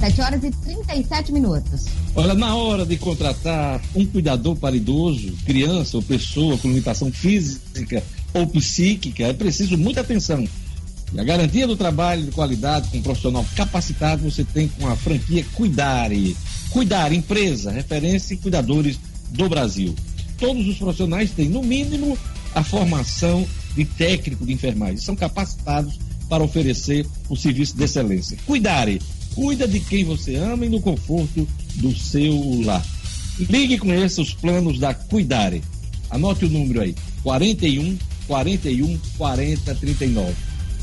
7 horas e 37 minutos.
Olha, na hora de contratar um cuidador para idoso, criança ou pessoa com limitação física ou psíquica, é preciso muita atenção. E a garantia do trabalho de qualidade com um profissional capacitado você tem com a franquia Cuidare. Cuidar, empresa, referência em cuidadores do Brasil. Todos os profissionais têm, no mínimo, a formação de técnico de enfermagem. São capacitados para oferecer o serviço de excelência. Cuidare, cuida de quem você ama e no conforto do seu lar. Ligue e conheça os planos da Cuidare. Anote o número aí: 41 41 40 39.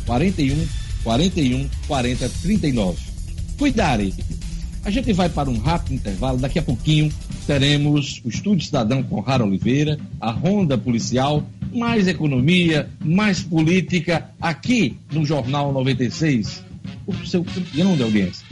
41 41 40 39. Cuidare. A gente vai para um rápido intervalo. Daqui a pouquinho teremos o Estúdio Cidadão com Rara Oliveira, a Ronda Policial, mais economia, mais política, aqui no Jornal 96, o seu campeão de audiência.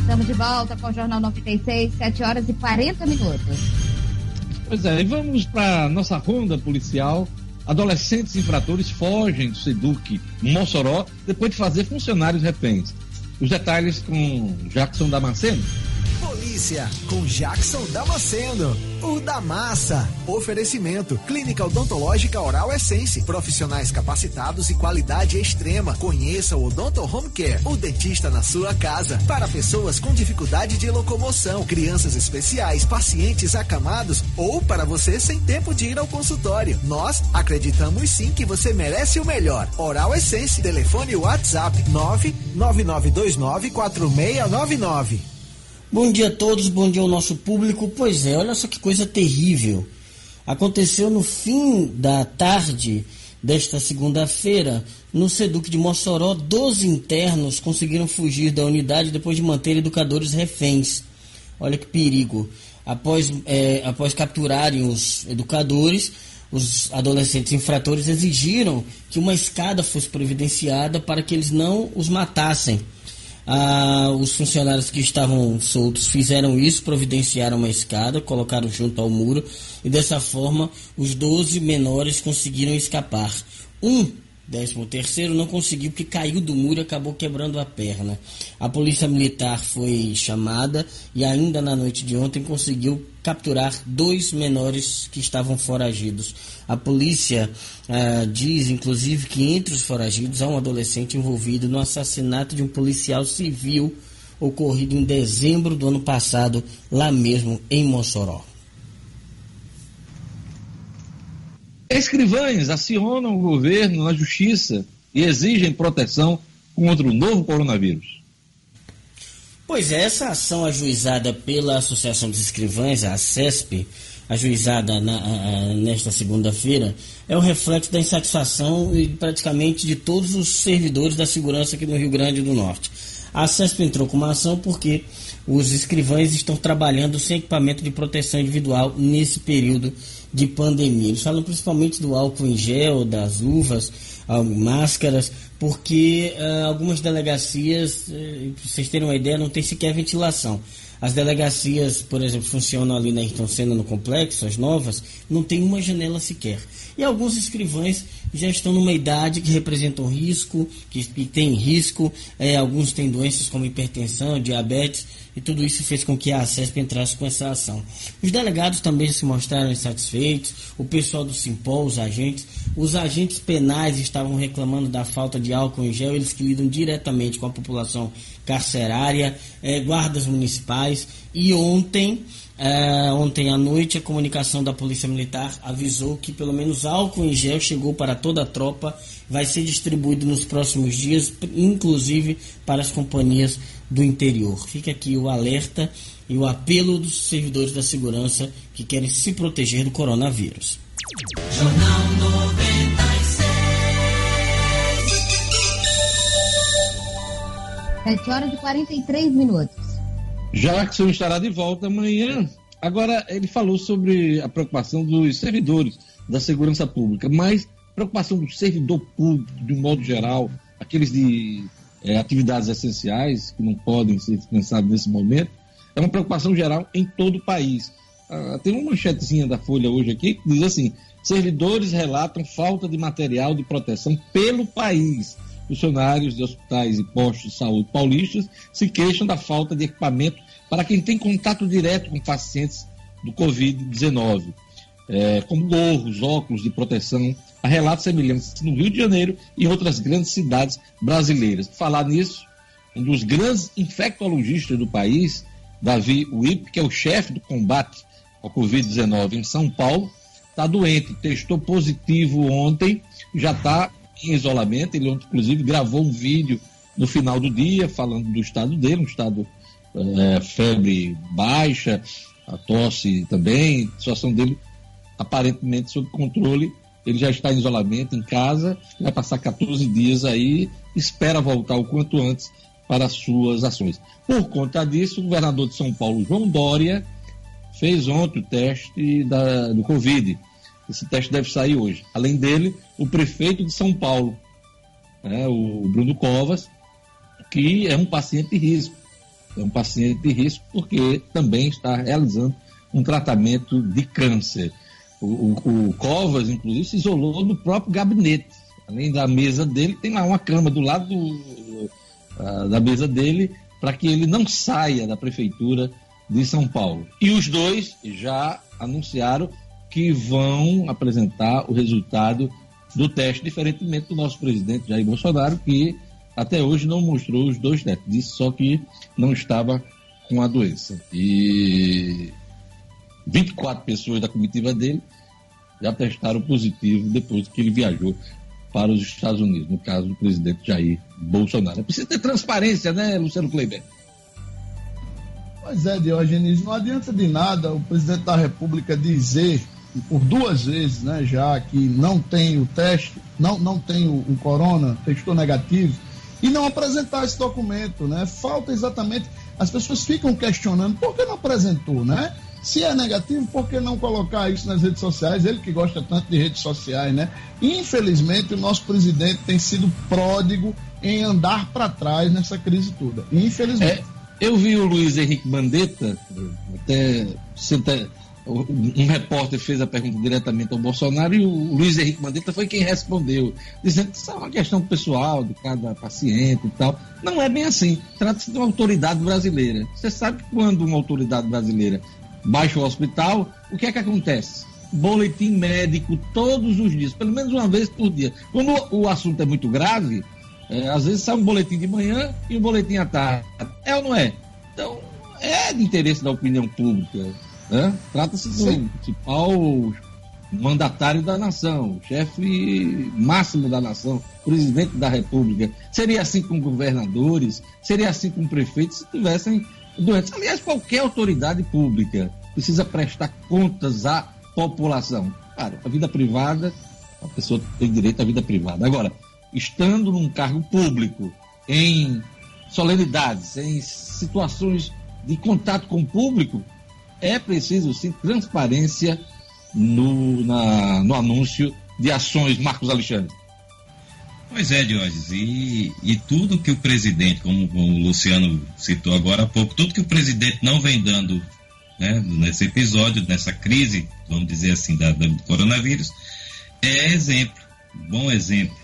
Estamos de volta com o Jornal 96, 7 horas e 40 minutos.
Pois é, e vamos para nossa ronda policial. Adolescentes infratores fogem do Seduc Mossoró depois de fazer funcionários reféns. Os detalhes com Jackson Damasceno.
Polícia com Jackson Damasceno, o da massa. Oferecimento: Clínica Odontológica Oral Essence, profissionais capacitados e qualidade extrema. Conheça o Odonto Home Care, o dentista na sua casa. Para pessoas com dificuldade de locomoção, crianças especiais, pacientes acamados ou para você sem tempo de ir ao consultório. Nós acreditamos sim que você merece o melhor. Oral Essence, telefone WhatsApp 999294699.
Bom dia a todos, bom dia ao nosso público. Pois é, olha só que coisa terrível. Aconteceu no fim da tarde desta segunda-feira, no Seduc de Mossoró, 12 internos conseguiram fugir da unidade depois de manter educadores reféns. Olha que perigo. Após, é, após capturarem os educadores, os adolescentes infratores exigiram que uma escada fosse providenciada para que eles não os matassem. Ah, os funcionários que estavam soltos fizeram isso, providenciaram uma escada, colocaram junto ao muro e dessa forma os 12 menores conseguiram escapar. Um Décimo terceiro não conseguiu porque caiu do muro e acabou quebrando a perna. A polícia militar foi chamada e ainda na noite de ontem conseguiu capturar dois menores que estavam foragidos. A polícia ah, diz, inclusive, que entre os foragidos há um adolescente envolvido no assassinato de um policial civil ocorrido em dezembro do ano passado, lá mesmo em Mossoró.
Escrivães acionam o governo na justiça e exigem proteção contra o novo coronavírus.
Pois é, essa ação ajuizada pela Associação dos Escrivães, a CESP, ajuizada na, a, nesta segunda-feira, é o reflexo da insatisfação praticamente de todos os servidores da segurança aqui no Rio Grande do Norte. A CESP entrou com uma ação porque os escrivães estão trabalhando sem equipamento de proteção individual nesse período de pandemia. Eles falam principalmente do álcool em gel, das luvas, ah, máscaras, porque uh, algumas delegacias, uh, para vocês terem uma ideia, não tem sequer ventilação. As delegacias, por exemplo, funcionam ali na Ayrton Senna no complexo, as novas, não tem uma janela sequer. E alguns escrivães já estão numa idade que representam risco, que, que tem risco, é, alguns têm doenças como hipertensão, diabetes, e tudo isso fez com que a CESP entrasse com essa ação. Os delegados também se mostraram insatisfeitos, o pessoal do Simpol, os agentes, os agentes penais estavam reclamando da falta de álcool em gel, eles que lidam diretamente com a população carcerária, eh, guardas municipais, e ontem é, ontem à noite, a comunicação da Polícia Militar avisou que pelo menos álcool em gel chegou para toda a tropa, vai ser distribuído nos próximos dias, inclusive para as companhias do interior. Fica aqui o alerta e o apelo dos servidores da segurança que querem se proteger do coronavírus. Jornal 96.
7 horas e 43 minutos.
Jackson estará de volta amanhã. Agora, ele falou sobre a preocupação dos servidores da segurança pública, mas preocupação do servidor público, de um modo geral, aqueles de é, atividades essenciais que não podem ser dispensados nesse momento, é uma preocupação geral em todo o país. Ah, tem uma manchetezinha da Folha hoje aqui que diz assim: servidores relatam falta de material de proteção pelo país. Funcionários de hospitais e postos de saúde paulistas se queixam da falta de equipamento para quem tem contato direto com pacientes do Covid-19, é, como gorros, óculos de proteção, a relatos semelhantes no Rio de Janeiro e outras grandes cidades brasileiras. Falar nisso, um dos grandes infectologistas do país, Davi Wip, que é o chefe do combate ao Covid-19 em São Paulo, está doente, testou positivo ontem, já está em isolamento. Ele, inclusive, gravou um vídeo no final do dia falando do estado dele, um estado é, febre baixa, a tosse também, a situação dele aparentemente sob controle. Ele já está em isolamento em casa, vai passar 14 dias aí, espera voltar o quanto antes para as suas ações. Por conta disso, o governador de São Paulo, João Dória, fez ontem o teste da, do Covid. Esse teste deve sair hoje. Além dele, o prefeito de São Paulo, né, o Bruno Covas, que é um paciente de risco. É um paciente de risco porque também está realizando um tratamento de câncer. O, o, o Covas, inclusive, se isolou no próprio gabinete. Além da mesa dele, tem lá uma cama do lado do, uh, da mesa dele para que ele não saia da prefeitura de São Paulo. E os dois já anunciaram que vão apresentar o resultado do teste, diferentemente do nosso presidente Jair Bolsonaro, que até hoje não mostrou os dois testes, disse só que não estava com a doença. E 24 pessoas da comitiva dele já testaram positivo depois que ele viajou para os Estados Unidos, no caso do presidente Jair Bolsonaro. É preciso ter transparência, né, Luciano Kleiber?
Pois é, Diogenes, não adianta de nada o presidente da República dizer por duas vezes, né, já que não tem o teste, não, não tem o, o corona, testou negativo, e não apresentar esse documento, né? Falta exatamente. As pessoas ficam questionando por que não apresentou, né? Se é negativo, por que não colocar isso nas redes sociais? Ele que gosta tanto de redes sociais, né? Infelizmente, o nosso presidente tem sido pródigo em andar para trás nessa crise toda. Infelizmente. É,
eu vi o Luiz Henrique Mandetta, até um repórter fez a pergunta diretamente ao Bolsonaro e o Luiz Henrique Mandetta foi quem respondeu, dizendo que isso é uma questão pessoal de cada paciente e tal. Não é bem assim. Trata-se de uma autoridade brasileira. Você sabe que quando uma autoridade brasileira baixa o hospital, o que é que acontece? Boletim médico todos os dias, pelo menos uma vez por dia. Quando o assunto é muito grave, é, às vezes sai um boletim de manhã e um boletim à tarde. É ou não é? Então, é de interesse da opinião pública né? Trata-se do principal mandatário da nação, chefe máximo da nação, presidente da República. Seria assim com governadores, seria assim com prefeitos se tivessem doentes. Aliás, qualquer autoridade pública precisa prestar contas à população. Claro, a vida privada, a pessoa tem direito à vida privada. Agora, estando num cargo público, em solenidades, em situações de contato com o público, é preciso sim transparência no, na, no anúncio de ações, Marcos Alexandre.
Pois é, Diógenes, e, e tudo que o presidente, como, o Luciano citou agora há pouco, tudo que o presidente não vem dando né, nesse episódio, nessa crise, vamos dizer assim, da, do coronavírus, é exemplo, bom exemplo.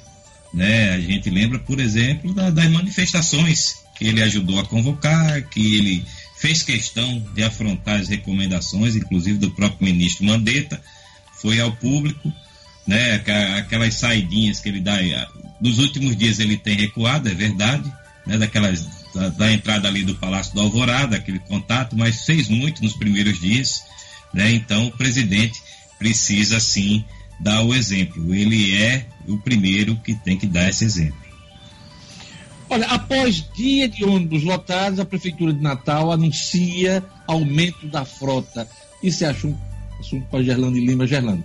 Né? A gente lembra, por exemplo, da, das manifestações que ele ajudou a convocar, que ele fez questão de afrontar as recomendações, inclusive do próprio ministro Mandetta, foi ao público, né, aquelas saidinhas que ele dá, nos últimos dias ele tem recuado, é verdade, né, daquelas, da, da entrada ali do Palácio do Alvorada, aquele contato, mas fez muito nos primeiros dias, né, então o presidente precisa sim dar o exemplo, ele é o primeiro que tem que dar esse exemplo.
Olha, após dia de ônibus lotados, a Prefeitura de Natal anuncia aumento da frota. Isso é assunto, assunto para Gerlando Lima. Gerlando.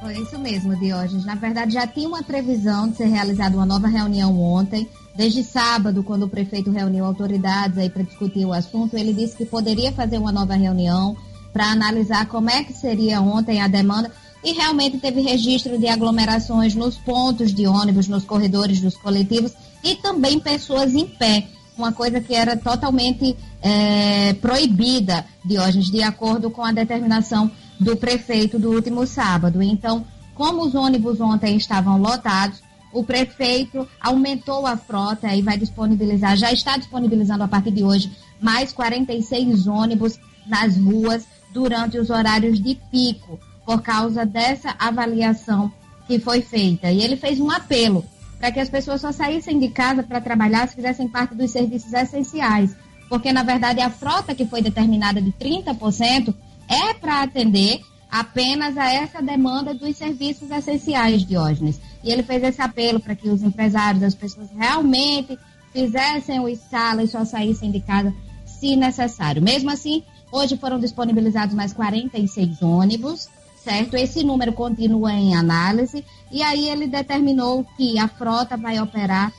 Foi isso mesmo, Diógenes. Na verdade, já tinha uma previsão de ser realizada uma nova reunião ontem. Desde sábado, quando o prefeito reuniu autoridades aí para discutir o assunto, ele disse que poderia fazer uma nova reunião para analisar como é que seria ontem a demanda. E realmente teve registro de aglomerações nos pontos de ônibus, nos corredores dos coletivos e também pessoas em pé. Uma coisa que era totalmente é, proibida, Diógenes, de acordo com a determinação do prefeito do último sábado. Então, como os ônibus ontem estavam lotados, o prefeito aumentou a frota e vai disponibilizar, já está disponibilizando a partir de hoje, mais 46 ônibus nas ruas durante os horários de pico, por causa dessa avaliação que foi feita. E ele fez um apelo para que as pessoas só saíssem de casa para trabalhar se fizessem parte dos serviços essenciais. Porque, na verdade, a frota que foi determinada de 30% é para atender apenas a essa demanda dos serviços essenciais, Diógenes. E ele fez esse apelo para que os empresários, as pessoas realmente fizessem o escala e só saíssem de casa se necessário. Mesmo assim, hoje foram disponibilizados mais 46 ônibus, certo? Esse número continua em análise e aí ele determinou que a frota vai operar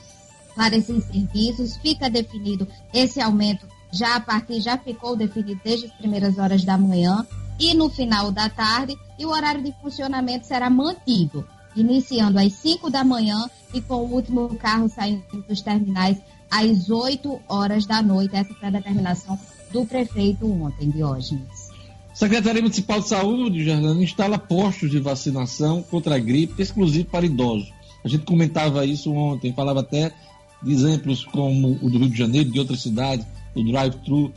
para esses serviços. Fica definido esse aumento já a partir já ficou definido desde as primeiras horas da manhã e no final da tarde, e o horário de funcionamento será mantido, iniciando às 5 da manhã e com o último carro saindo dos terminais às 8 horas da noite. Essa foi a determinação do prefeito ontem, Diógenes.
Secretaria Municipal de Saúde, Jardana, instala postos de vacinação contra a gripe exclusivo para idosos. A gente comentava isso ontem, falava até de exemplos como o do Rio de Janeiro, de outras cidades, o drive-thru.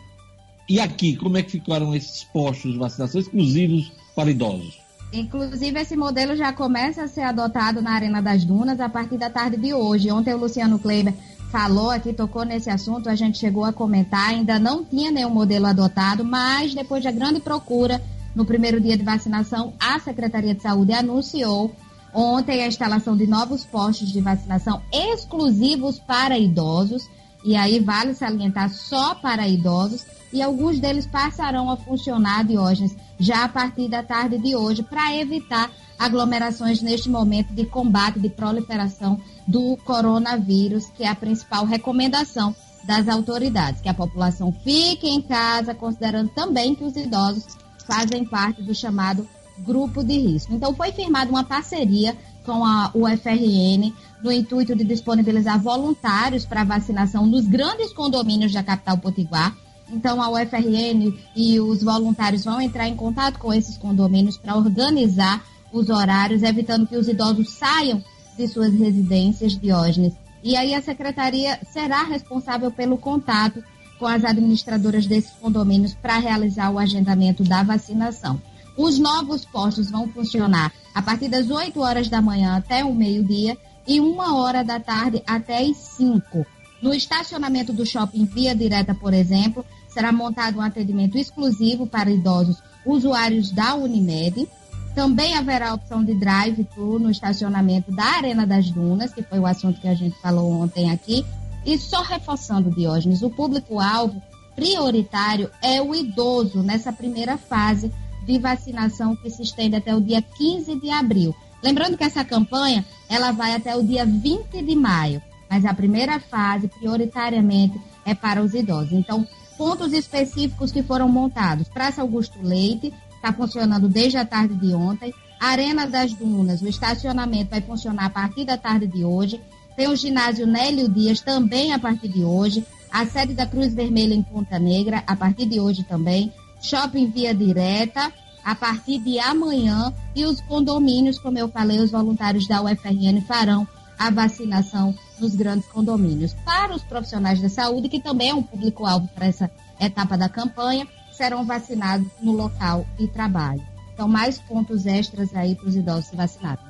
E aqui, como é que ficaram esses postos de vacinação exclusivos para idosos?
Inclusive, esse modelo já começa a ser adotado na Arena das Dunas a partir da tarde de hoje. Ontem o Luciano Kleiber falou aqui, tocou nesse assunto, a gente chegou a comentar, ainda não tinha nenhum modelo adotado, mas depois da grande procura no primeiro dia de vacinação, a Secretaria de Saúde anunciou ontem a instalação de novos postos de vacinação exclusivos para idosos e aí vale salientar só para idosos, e alguns deles passarão a funcionar, Diógenes, já a partir da tarde de hoje, para evitar aglomerações neste momento de combate, de proliferação do coronavírus, que é a principal recomendação das autoridades, que a população fique em casa, considerando também que os idosos fazem parte do chamado grupo de risco. Então, foi firmada uma parceria com a UFRN no intuito de disponibilizar voluntários para vacinação nos grandes condomínios da capital potiguar. Então, a UFRN e os voluntários vão entrar em contato com esses condomínios para organizar os horários, evitando que os idosos saiam de suas residências, Diógenes. E aí a secretaria será responsável pelo contato com as administradoras desses condomínios para realizar o agendamento da vacinação. Os novos postos vão funcionar a partir das 8 horas da manhã até o meio-dia e uma hora da tarde até as 5. No estacionamento do shopping Via Direta, por exemplo, será montado um atendimento exclusivo para idosos usuários da Unimed. Também haverá a opção de drive-thru no estacionamento da Arena das Dunas, que foi o assunto que a gente falou ontem aqui. E só reforçando, Diógenes, o público-alvo prioritário é o idoso nessa primeira fase de vacinação que se estende até o dia 15 de abril. Lembrando que essa campanha ela vai até o dia 20 de maio, mas a primeira fase, prioritariamente, é para os idosos. Então, pontos específicos que foram montados. Praça Augusto Leite, está funcionando desde a tarde de ontem. Arena das Dunas, o estacionamento vai funcionar a partir da tarde de hoje. Tem o ginásio Nélio Dias também a partir de hoje. A sede da Cruz Vermelha em Ponta Negra, a partir de hoje também. Shopping Via Direta, a partir de amanhã e os condomínios, como eu falei, os voluntários da UFRN farão a vacinação nos grandes condomínios. Para os profissionais da saúde, que também é um público-alvo para essa etapa da campanha, serão vacinados no local de trabalho. Então, mais pontos extras aí para os idosos se vacinarem.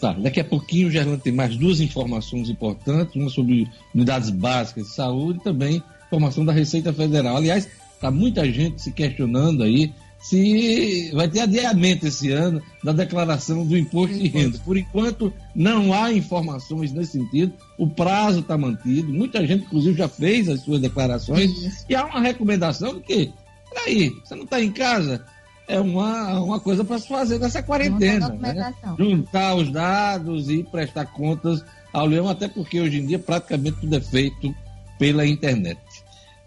Tá, daqui a pouquinho o Gerlando tem mais duas informações importantes, uma sobre unidades básicas de saúde e também informação da Receita Federal. Aliás, está muita gente se questionando aí se vai ter adiamento esse ano da declaração do imposto de renda. Por enquanto, não há informações nesse sentido, o prazo está mantido, muita gente, inclusive, já fez as suas declarações, Isso. e há uma recomendação de que, peraí, você não está em casa? É uma, uma coisa para se fazer nessa quarentena. Né? Juntar os dados e prestar contas ao leão, até porque hoje em dia praticamente tudo é feito pela internet.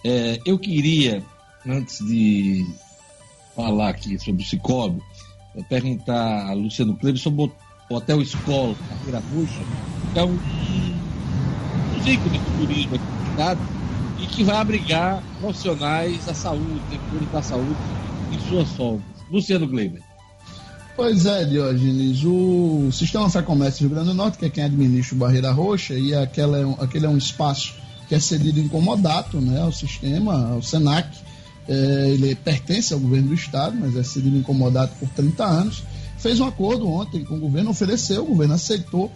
É, eu queria, antes de falar aqui sobre o Cicobi, perguntar a Luciano Kleber sobre o Hotel Escola, Carreira Roxa, que é um, um ícone do turismo aqui estado e que vai abrigar profissionais da saúde, defensores da saúde em suas folgas. Luciano Kleber.
Pois é, Diógenes, o Sistema Fé Comércio Rio Grande do Norte, que é quem administra o Barreira Roxa, e aquela é um, aquele é um espaço que é cedido em comodato né, ao sistema, ao SENAC, é, ele pertence ao governo do estado, mas é cedido incomodado por 30 anos. Fez um acordo ontem com o governo, ofereceu, o governo aceitou.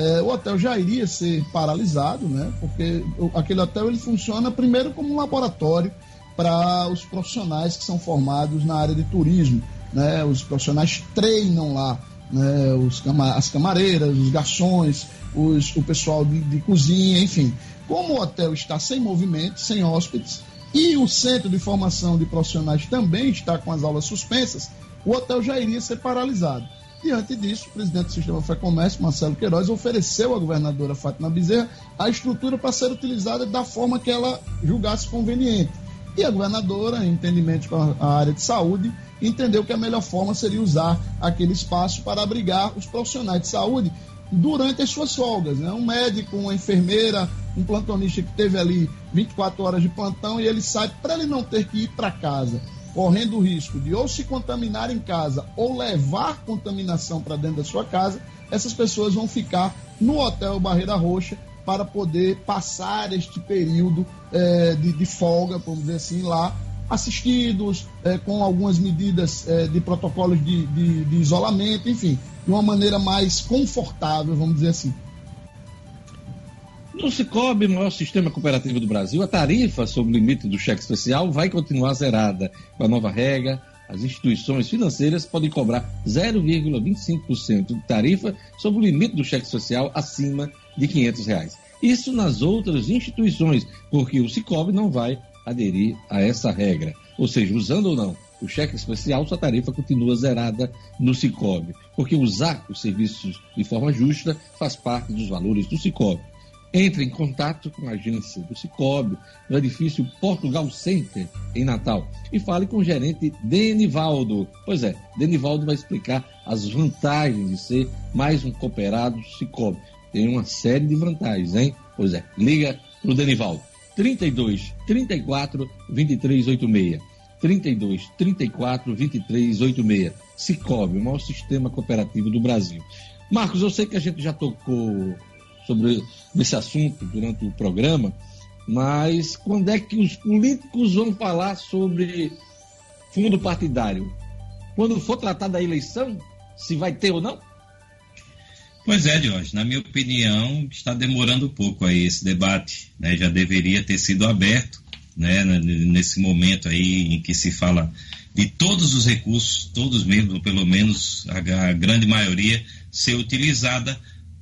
É, o hotel já iria ser paralisado, né? Porque aquele hotel ele funciona primeiro como um laboratório para os profissionais que são formados na área de turismo, né? Os profissionais treinam lá, né? Os, as camareiras, os garçons, os, o pessoal de, de cozinha, enfim. Como o hotel está sem movimento, sem hóspedes, e o Centro de Formação de Profissionais também está com as aulas suspensas, o hotel já iria ser paralisado. Diante disso, o presidente do Sistema Fé Comércio, Marcelo Queiroz, ofereceu à governadora Fátima Bezerra a estrutura para ser utilizada da forma que ela julgasse conveniente. E a governadora, em entendimento com a área de saúde, entendeu que a melhor forma seria usar aquele espaço para abrigar os profissionais de saúde durante as suas folgas. Né? Um médico, uma enfermeira, um plantonista que teve ali 24 horas de plantão e ele sai para ele não ter que ir para casa, correndo o risco de ou se contaminar em casa ou levar contaminação para dentro da sua casa, essas pessoas vão ficar no Hotel Barreira Roxa para poder passar este período é, de, de, folga, vamos dizer assim, lá, assistidos, é, com algumas medidas é, de protocolos de, de, de isolamento, enfim, de uma maneira mais confortável, vamos dizer assim.
No Cicobi, maior sistema cooperativo do Brasil, a tarifa sobre o limite do cheque especial vai continuar zerada. Com a nova regra, as instituições financeiras podem cobrar 0,25% de tarifa sobre o limite do cheque especial acima de 500 reais. Isso nas outras instituições, porque o Cicobi não vai aderir a essa regra. Ou seja, usando ou não o cheque especial, sua tarifa continua zerada no Cicobi, porque usar os serviços de forma justa faz parte dos valores do Cicobi. Entre em contato com a agência do Cicobi, no edifício Portugal Center, em Natal, e fale com o gerente Denivaldo. Pois é, Denivaldo vai explicar as vantagens de ser mais um cooperado Cicobi. Tem uma série de vantagens, hein? Pois é, liga para o Denivaldo. 32 34 2386. 32 34 2386. Cicobi, o maior sistema cooperativo do Brasil. Marcos, eu sei que a gente já tocou sobre esse assunto durante o programa, mas quando é que os políticos vão falar sobre fundo partidário? Quando for tratar da eleição, se vai ter ou não?
Pois é, Jorge, na minha opinião, está demorando um pouco aí esse debate, né? Já deveria ter sido aberto, né? Nesse momento aí em que se fala de todos os recursos, todos mesmo, ou pelo menos a, a grande maioria, ser utilizada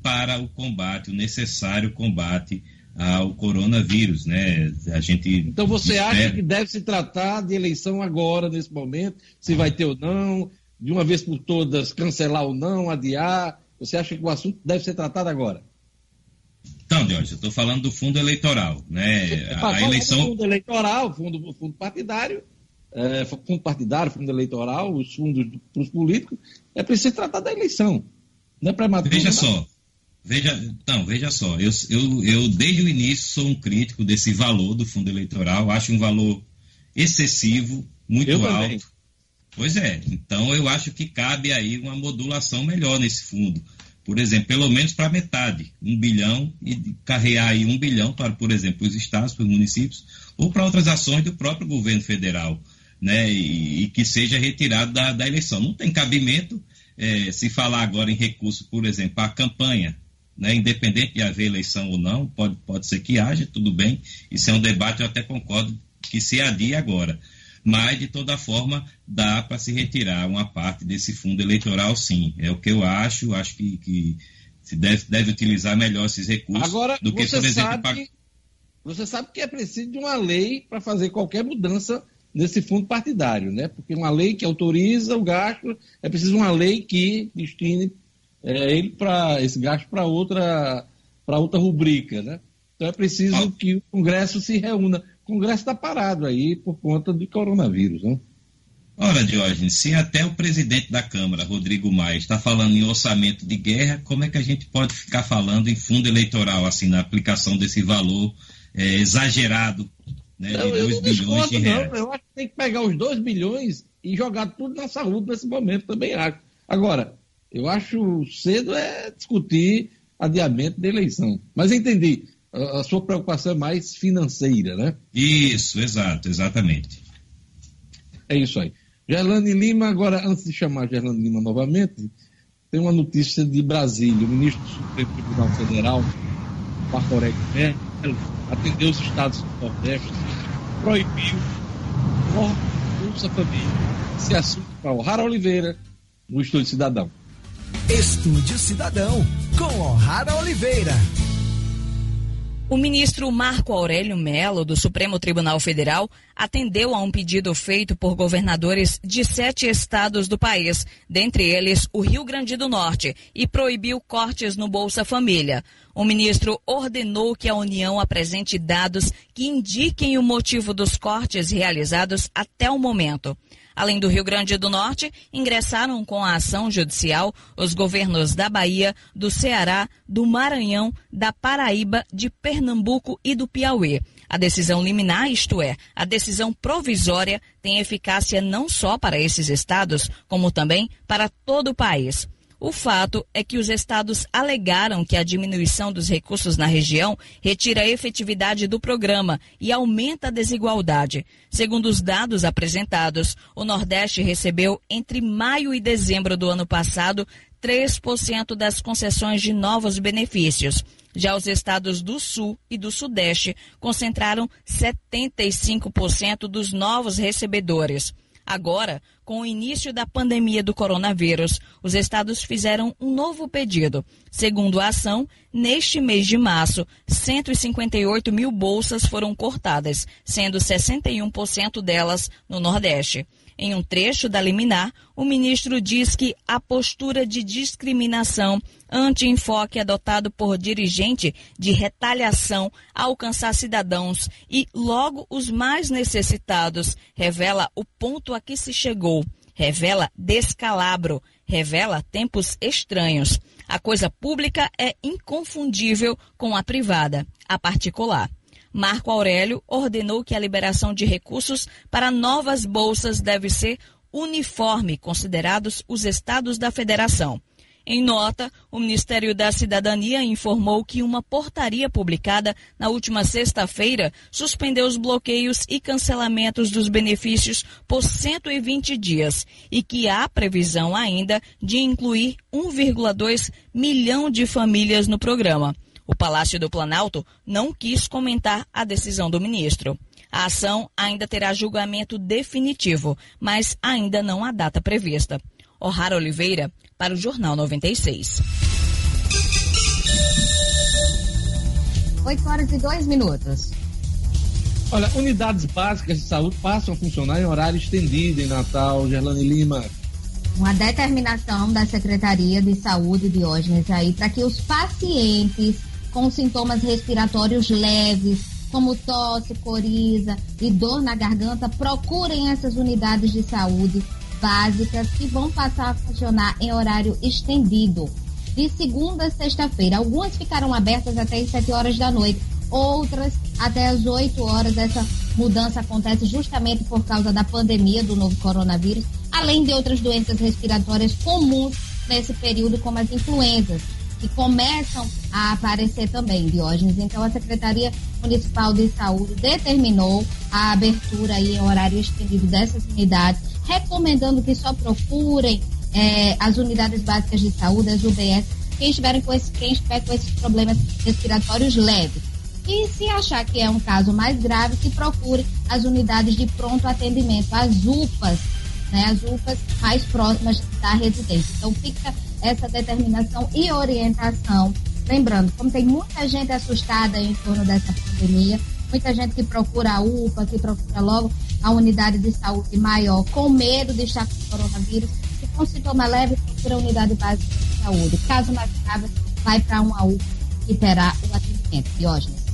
para o combate, o necessário combate ao coronavírus, né?
A gente Então você espera... acha que deve se tratar de eleição agora, nesse momento, se vai ter ou não, de uma vez por todas cancelar ou não, adiar? Você acha que o assunto deve ser tratado agora?
Então, Jorge, eu estou falando do fundo eleitoral, né?
A, a eleição. Fundo eleitoral, fundo, fundo partidário, é, fundo partidário, fundo eleitoral, os fundos para os políticos, é preciso tratar da eleição. Não é prematuro.
Veja só, Veja, então, veja só, eu, eu, eu desde o início sou um crítico desse valor do fundo eleitoral, acho um valor excessivo, muito eu alto. Também. Pois é, então eu acho que cabe aí uma modulação melhor nesse fundo. Por exemplo, pelo menos para metade, um bilhão, e carregar aí um bilhão para, por exemplo, os estados, para os municípios, ou para outras ações do próprio governo federal, né? E, e que seja retirado da, da eleição. Não tem cabimento é, se falar agora em recurso, por exemplo, a campanha né, independente de haver eleição ou não, pode, pode ser que haja, tudo bem, isso é um debate, eu até concordo que se adie agora. mas de toda forma dá para se retirar uma parte desse fundo eleitoral, sim. É o que eu acho, acho que, que se deve, deve utilizar melhor esses recursos
Agora,
do que,
você
por exemplo,
sabe,
pag-
você sabe que é preciso de uma lei para fazer qualquer mudança nesse fundo partidário, né? Porque uma lei que autoriza o gasto, é preciso uma lei que destine é, ele para esse gasto para outra para outra rubrica, né? Então é preciso
Ah.
que o Congresso se reúna. O Congresso está parado aí por conta do coronavírus, né?
Ora, Diógenes, se até o presidente da Câmara, Rodrigo Maia, está falando em orçamento de guerra, como é que a gente pode ficar falando em fundo eleitoral, assim, na aplicação desse valor é, exagerado né, de
eu
2
não
bilhões de reais?
não. Eu acho que tem que pegar os 2 bilhões e jogar tudo na saúde nesse momento, também acho. Agora, eu acho cedo é discutir adiamento da eleição. Mas entendi. A, sua preocupação é mais financeira, né?
Isso, exato, exatamente.
É isso aí. Gerlane Lima, agora, antes de chamar Gerlane Lima novamente, tem uma notícia de Brasília. O ministro do Supremo Tribunal Federal, Marco Aurélio Melo, atendeu os estados do Nordeste, proibiu o Bolsa Família. Esse assunto para o Rara Oliveira, no Estúdio Cidadão.
Estúdio Cidadão, com O'Hara Oliveira.
O ministro Marco Aurélio Melo, do Supremo Tribunal Federal, atendeu a um pedido feito por governadores de sete estados do país, dentre eles o Rio Grande do Norte, e proibiu cortes no Bolsa Família. O ministro ordenou que a União apresente dados que indiquem o motivo dos cortes realizados até o momento. Além do Rio Grande do Norte, ingressaram com a ação judicial os governos da Bahia, do Ceará, do Maranhão, da Paraíba, de Pernambuco e do Piauí. A decisão liminar, isto é, a decisão provisória, tem eficácia não só para esses estados, como também para todo o país. O fato é que os estados alegaram que a diminuição dos recursos na região retira a efetividade do programa e aumenta a desigualdade. Segundo os dados apresentados, o Nordeste recebeu entre maio e dezembro do ano passado 3% das concessões de novos benefícios. Já os estados do Sul e do Sudeste concentraram 75% dos novos recebedores. Agora, com o início da pandemia do coronavírus, os estados fizeram um novo pedido. Segundo a ação, neste mês de março, 158 mil bolsas foram cortadas, sendo 61% delas no Nordeste. Em um trecho da liminar, o ministro diz que a postura de discriminação anti-enfoque adotado por dirigente de retaliação a alcançar cidadãos e logo os mais necessitados revela o ponto a que se chegou, revela descalabro, revela tempos estranhos. A coisa pública é inconfundível com a privada, a particular. Marco Aurélio ordenou que a liberação de recursos para novas bolsas deve ser uniforme, considerados os estados da federação. Em nota, o Ministério da Cidadania informou que uma portaria publicada na última sexta-feira suspendeu os bloqueios e cancelamentos dos benefícios por 120 dias e que há previsão ainda de incluir 1,2 milhão de famílias no programa. O Palácio do Planalto não quis comentar a decisão do ministro. A ação ainda terá julgamento definitivo, mas ainda não há data prevista. O'Hara Oliveira, para o Jornal 96.
8 horas e 2 minutos.
Olha, unidades básicas de saúde passam a funcionar em horário estendido em Natal. Gerlane Lima.
Uma determinação da Secretaria de Saúde, Diógenes, aí, para que os pacientes com sintomas respiratórios leves, como tosse, coriza e dor na garganta, procurem essas unidades de saúde básicas que vão passar a funcionar em horário estendido, de segunda a sexta-feira. Algumas ficaram abertas até as 7 horas da noite, outras até as 8 horas. Essa mudança acontece justamente por causa da pandemia do novo coronavírus, além de outras doenças respiratórias comuns nesse período, como as influenzas que começam a aparecer também, Diógenes. Então, a Secretaria Municipal de Saúde determinou a abertura aí em horário estendido dessas unidades, recomendando que só procurem eh, as unidades básicas de saúde, as UBS, quem estiver com, esse, com esses problemas respiratórios leves. E se achar que é um caso mais grave, que procure as unidades de pronto atendimento, as UPAs, né, as UPAs mais próximas da residência. Então fica essa determinação e orientação. Lembrando, como tem muita gente assustada em torno dessa pandemia, muita gente que procura a UPA, que procura logo a unidade de saúde maior, com medo de estar com coronavírus, e com sintoma leve, procura a unidade básica de saúde. Caso mais grave, vai para uma UPA que terá o atendimento. Diógenes.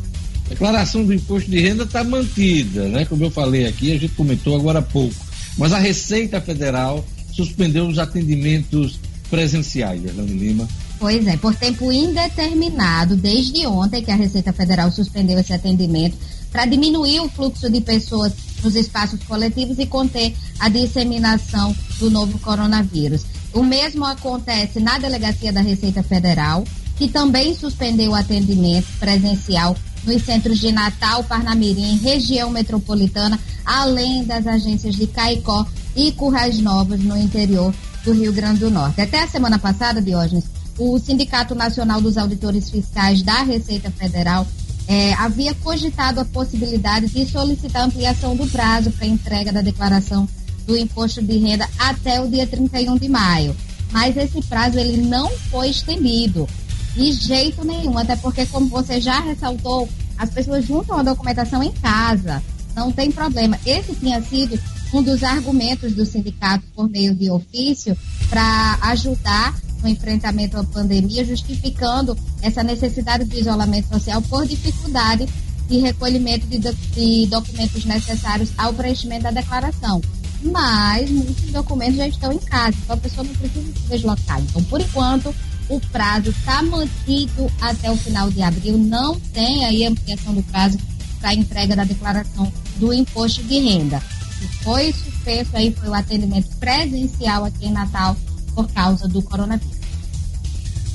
A declaração do imposto de renda está mantida, né? Como eu falei aqui, a gente comentou agora há pouco. Mas a Receita Federal suspendeu os atendimentos presenciais, Fernando Lima.
Pois é, por tempo indeterminado, desde ontem que a Receita Federal suspendeu esse atendimento, para diminuir o fluxo de pessoas nos espaços coletivos e conter a disseminação do novo coronavírus. O mesmo acontece na Delegacia da Receita Federal, que também suspendeu o atendimento presencial nos centros de Natal, Parnamirim, região metropolitana, além das agências de Caicó e Currais Novos no interior do Rio Grande do Norte. Até a semana passada, Diógenes, o Sindicato Nacional dos Auditores Fiscais da Receita Federal é, havia cogitado a possibilidade de solicitar ampliação do prazo para entrega da declaração do imposto de renda até o dia 31 de maio. Mas esse prazo ele não foi estendido de jeito nenhum, até porque, como você já ressaltou, as pessoas juntam a documentação em casa, não tem problema. Esse tinha sido um dos argumentos do sindicato por meio de ofício para ajudar no enfrentamento à pandemia, justificando essa necessidade de isolamento social por dificuldade de recolhimento de, de documentos necessários ao preenchimento da declaração. Mas muitos documentos já estão em casa, então a pessoa não precisa se deslocar. Então, por enquanto, o prazo está mantido até o final de abril, não tem aí ampliação do prazo para entrega da declaração do imposto de renda. Que foi suspenso aí foi o atendimento presencial aqui em Natal por causa do coronavírus.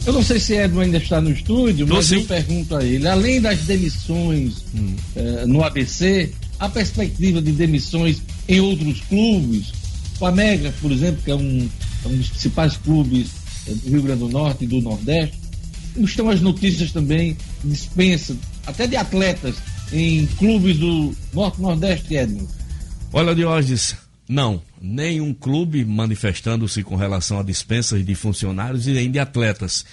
Eu não sei se Edson ainda está no estúdio, Tô mas sim. eu pergunto a ele, além das demissões hum. eh, no ABC, a perspectiva de demissões em outros clubes, o América, por exemplo, que é um, é um dos principais clubes eh, do Rio Grande do Norte e do Nordeste, estão as notícias também dispensa, até de atletas em clubes do Norte Nordeste, Edson.
Olha, Diógenes, não, nenhum clube manifestando-se com relação a dispensas de funcionários e nem de atletas.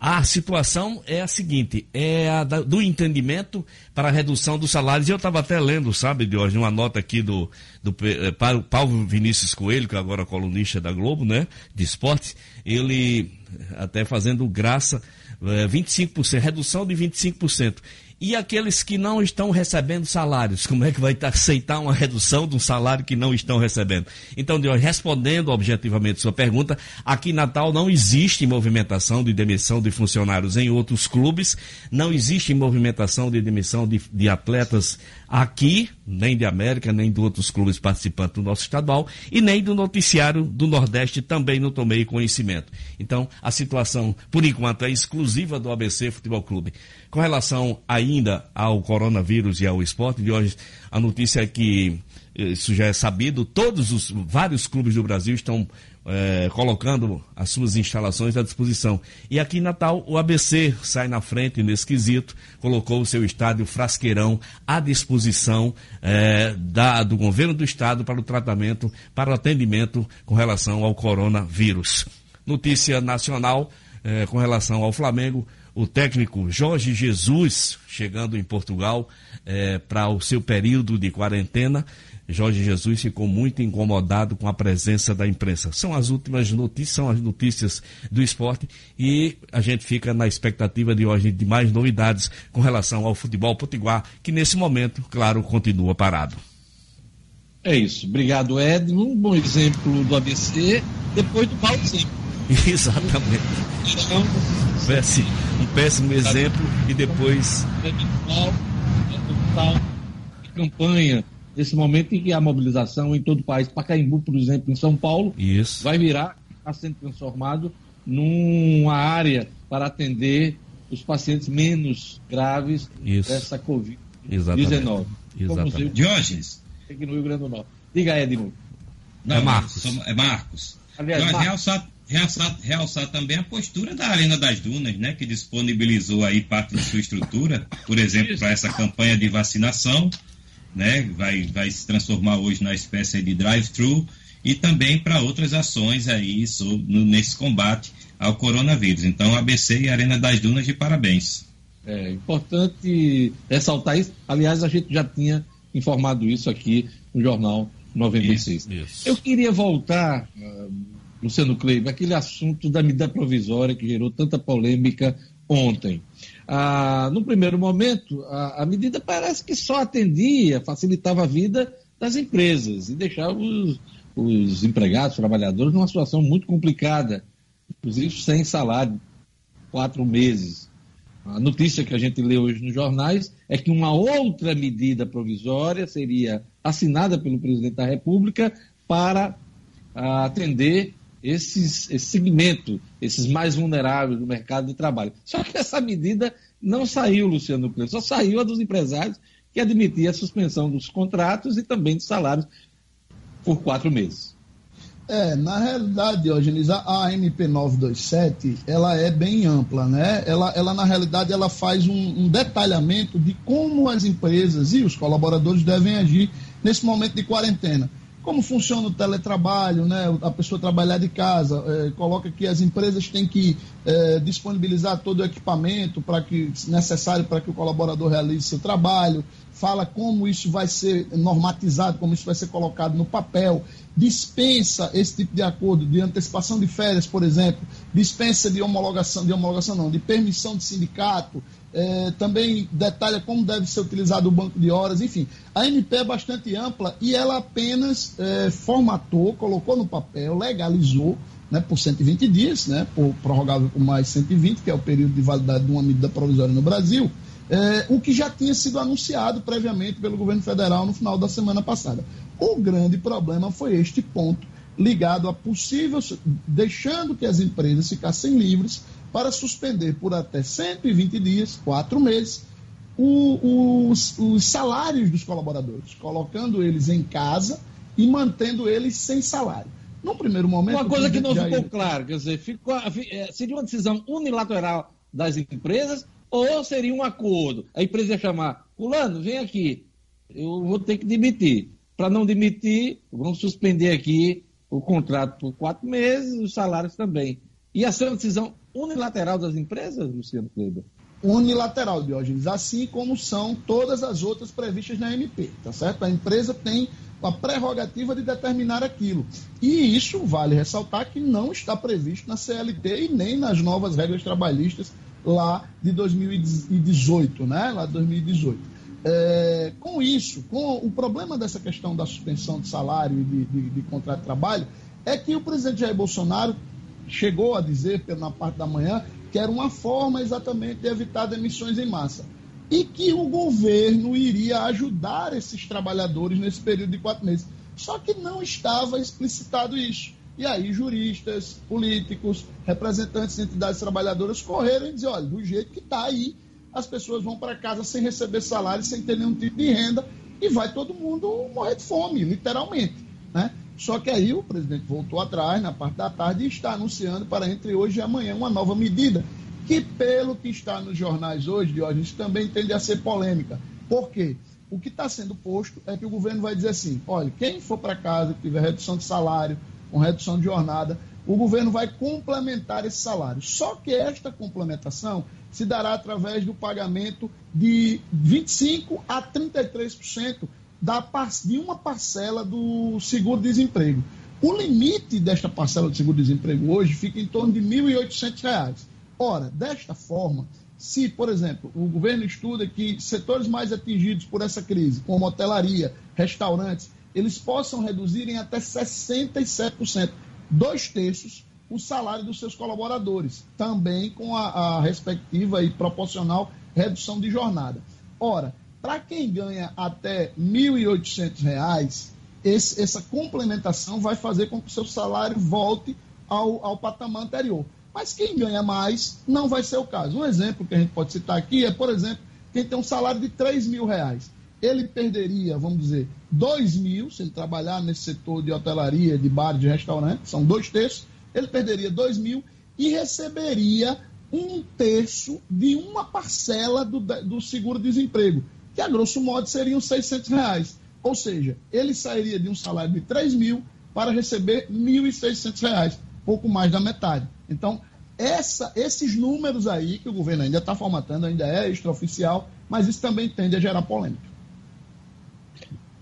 A situação é a seguinte: é a do entendimento para a redução dos salários. Eu estava até lendo, sabe, de hoje, uma nota aqui do, do é, Paulo Vinícius Coelho, que é agora colunista da Globo, né, de esporte, ele até fazendo graça, é, 25%, redução de 25%. E aqueles que não estão recebendo salários, como é que vai aceitar uma redução de um salário que não estão recebendo? Então, Deus, respondendo objetivamente sua pergunta, aqui em Natal não existe movimentação de demissão de funcionários em outros clubes, não existe movimentação de demissão de, de atletas aqui, nem de América, nem de outros clubes participantes do nosso estadual, e nem do noticiário do Nordeste também não tomei conhecimento. Então, a situação, por enquanto, é exclusiva do ABC Futebol Clube. Com relação ainda ao coronavírus e ao esporte de hoje, a notícia é que eh, isso já é sabido, todos os vários clubes do Brasil estão é, colocando as suas instalações à disposição. E aqui em Natal, o ABC sai na frente nesse quesito, colocou o seu estádio Frasqueirão à disposição é, da, do governo do estado para o tratamento, para o atendimento com relação ao coronavírus. Notícia nacional é, com relação ao Flamengo o técnico Jorge Jesus, chegando em Portugal é, para o seu período de quarentena, Jorge Jesus ficou muito incomodado com a presença da imprensa. São as últimas notícias, são as notícias do esporte e a gente fica na expectativa de hoje de mais novidades com relação ao futebol potiguar, que nesse momento, claro, continua parado.
É isso. Obrigado, Ed. Um bom exemplo do ABC, depois do mau exemplo.
Exatamente. Então, péssimo, um péssimo exemplo e depois.
Campanha nesse momento em que a mobilização em todo o país, Pacaembu, por exemplo, em São Paulo,
Isso.
vai virar, está sendo transformado numa área para atender os pacientes menos graves
Isso.
dessa Covid-19.
Exatamente.
Diógenes.
Aqui no Rio Grande do Norte. Diga, Edmundo.
Não, é Marcos. É Marcos. Aliás, Marcos. realçar, realçar também a postura da Arena das Dunas, né, que disponibilizou aí parte de sua estrutura, por exemplo, para essa campanha de vacinação, né, vai, vai se transformar hoje na espécie de drive-thru e também para outras ações aí sobre, no, nesse combate ao coronavírus. Então, ABC e Arena das Dunas de parabéns.
É importante ressaltar isso. Aliás, a gente já tinha informado isso aqui no Jornal 96. Isso, isso. Eu queria voltar, uh, Luciano Kleber, aquele assunto da medida provisória que gerou tanta polêmica ontem. Ah, no primeiro momento, a, a, medida parece que só atendia, facilitava a vida das empresas e deixava os, os empregados, trabalhadores, numa situação muito complicada, inclusive sem salário, quatro meses. A notícia que a gente lê hoje nos jornais é que uma outra medida provisória seria assinada pelo presidente da República para ah, atender esses, esse segmento, esses mais vulneráveis do mercado de trabalho. Só que essa medida não saiu, Luciano Cleber, só saiu a dos empresários que admitia a suspensão dos contratos e também dos salários por quatro meses.
É, na realidade, Diogenes, a MP 927, ela é bem ampla, né? Ela, ela na realidade, ela faz um, um, detalhamento de como as empresas e os colaboradores devem agir nesse momento de quarentena. Como funciona o teletrabalho, né? A pessoa trabalhar de casa, é, coloca que as empresas têm que é, disponibilizar todo o equipamento para que necessário para que o colaborador realize seu trabalho, fala como isso vai ser normatizado, como isso vai ser colocado no papel, dispensa esse tipo de acordo de antecipação de férias, por exemplo, dispensa de homologação, de homologação não, de permissão de sindicato, é, também detalha como deve ser utilizado o banco de horas, enfim. A MP é bastante ampla e ela apenas é, formatou, colocou no papel, legalizou né, por 120 dias, né, por prorrogável por mais 120, que é o período de validade de uma medida provisória no Brasil, é, o que já tinha sido anunciado previamente pelo governo federal no final da semana passada. O grande problema foi este ponto ligado a possível, deixando que as empresas ficassem livres para suspender por até 120 dias, quatro meses, o, os, os salários dos colaboradores, colocando eles em casa e mantendo eles sem salário. No primeiro momento.
Uma coisa que não ficou clara, quer dizer, ficou, é, seria uma decisão unilateral das empresas ou seria um acordo? A empresa ia chamar, Fulano, vem aqui, eu vou ter que demitir. Para não demitir, vamos suspender aqui o contrato por quatro meses, os salários também. Ia ser uma decisão unilateral das empresas, Luciano Kleber?
Unilateral, Diógenes, assim como são todas as outras previstas na MP, tá certo? A empresa tem a prerrogativa de determinar aquilo. E isso vale ressaltar que não está previsto na CLT e nem nas novas regras trabalhistas lá de 2018, né? Lá de 2018. É, com isso, com o problema dessa questão da suspensão de salário e de, de, de contrato de trabalho, é que o presidente Jair Bolsonaro chegou a dizer, na parte da manhã, que era uma forma exatamente de evitar demissões em massa. E que o governo iria ajudar esses trabalhadores nesse período de quatro meses. Só que não estava explicitado isso. E aí juristas, políticos, representantes de entidades trabalhadoras correram e dizer, olha, do jeito que está aí, as pessoas vão para casa sem receber salário, sem ter nenhum tipo de renda, e vai todo mundo morrer de fome, literalmente. Né? Só que aí o presidente voltou atrás, na parte da tarde, e está anunciando para entre hoje e amanhã uma nova medida, que pelo que está nos jornais hoje, Diógenes, também tende a ser polêmica. Por quê? O que está sendo posto é que o governo vai dizer assim, olha, quem for para casa, tiver redução de salário, com redução de jornada, o governo vai complementar esse salário. Só que esta complementação se dará através do pagamento de 25% a 33% da, de uma parcela do seguro-desemprego. O limite desta parcela do seguro-desemprego hoje fica em torno de R$ 1.800. Ora, desta forma, se, por exemplo, o governo estuda que setores mais atingidos por essa crise, como hotelaria, restaurantes, eles possam reduzir em até 67%, dois terços, o salário dos seus colaboradores, também com a, a respectiva e proporcional redução de jornada. Ora, para quem ganha até R$ 1.800, esse, essa complementação vai fazer com que o seu salário volte ao, ao patamar anterior. Mas quem ganha mais não vai ser o caso. Um exemplo que a gente pode citar aqui é, por exemplo, quem tem um salário de R$ mil reais ele perderia, vamos dizer, 2 mil se ele trabalhar nesse setor de hotelaria, de bar, de restaurante, são dois terços, ele perderia 2 mil e receberia um terço de uma parcela do, do seguro-desemprego, que a grosso modo seriam 600 reais. Ou seja, ele sairia de um salário de 3 mil para receber 1.600 reais, pouco mais da metade. Então, essa, esses números aí que o governo ainda está formatando, ainda é extraoficial, mas isso também tende a gerar polêmica.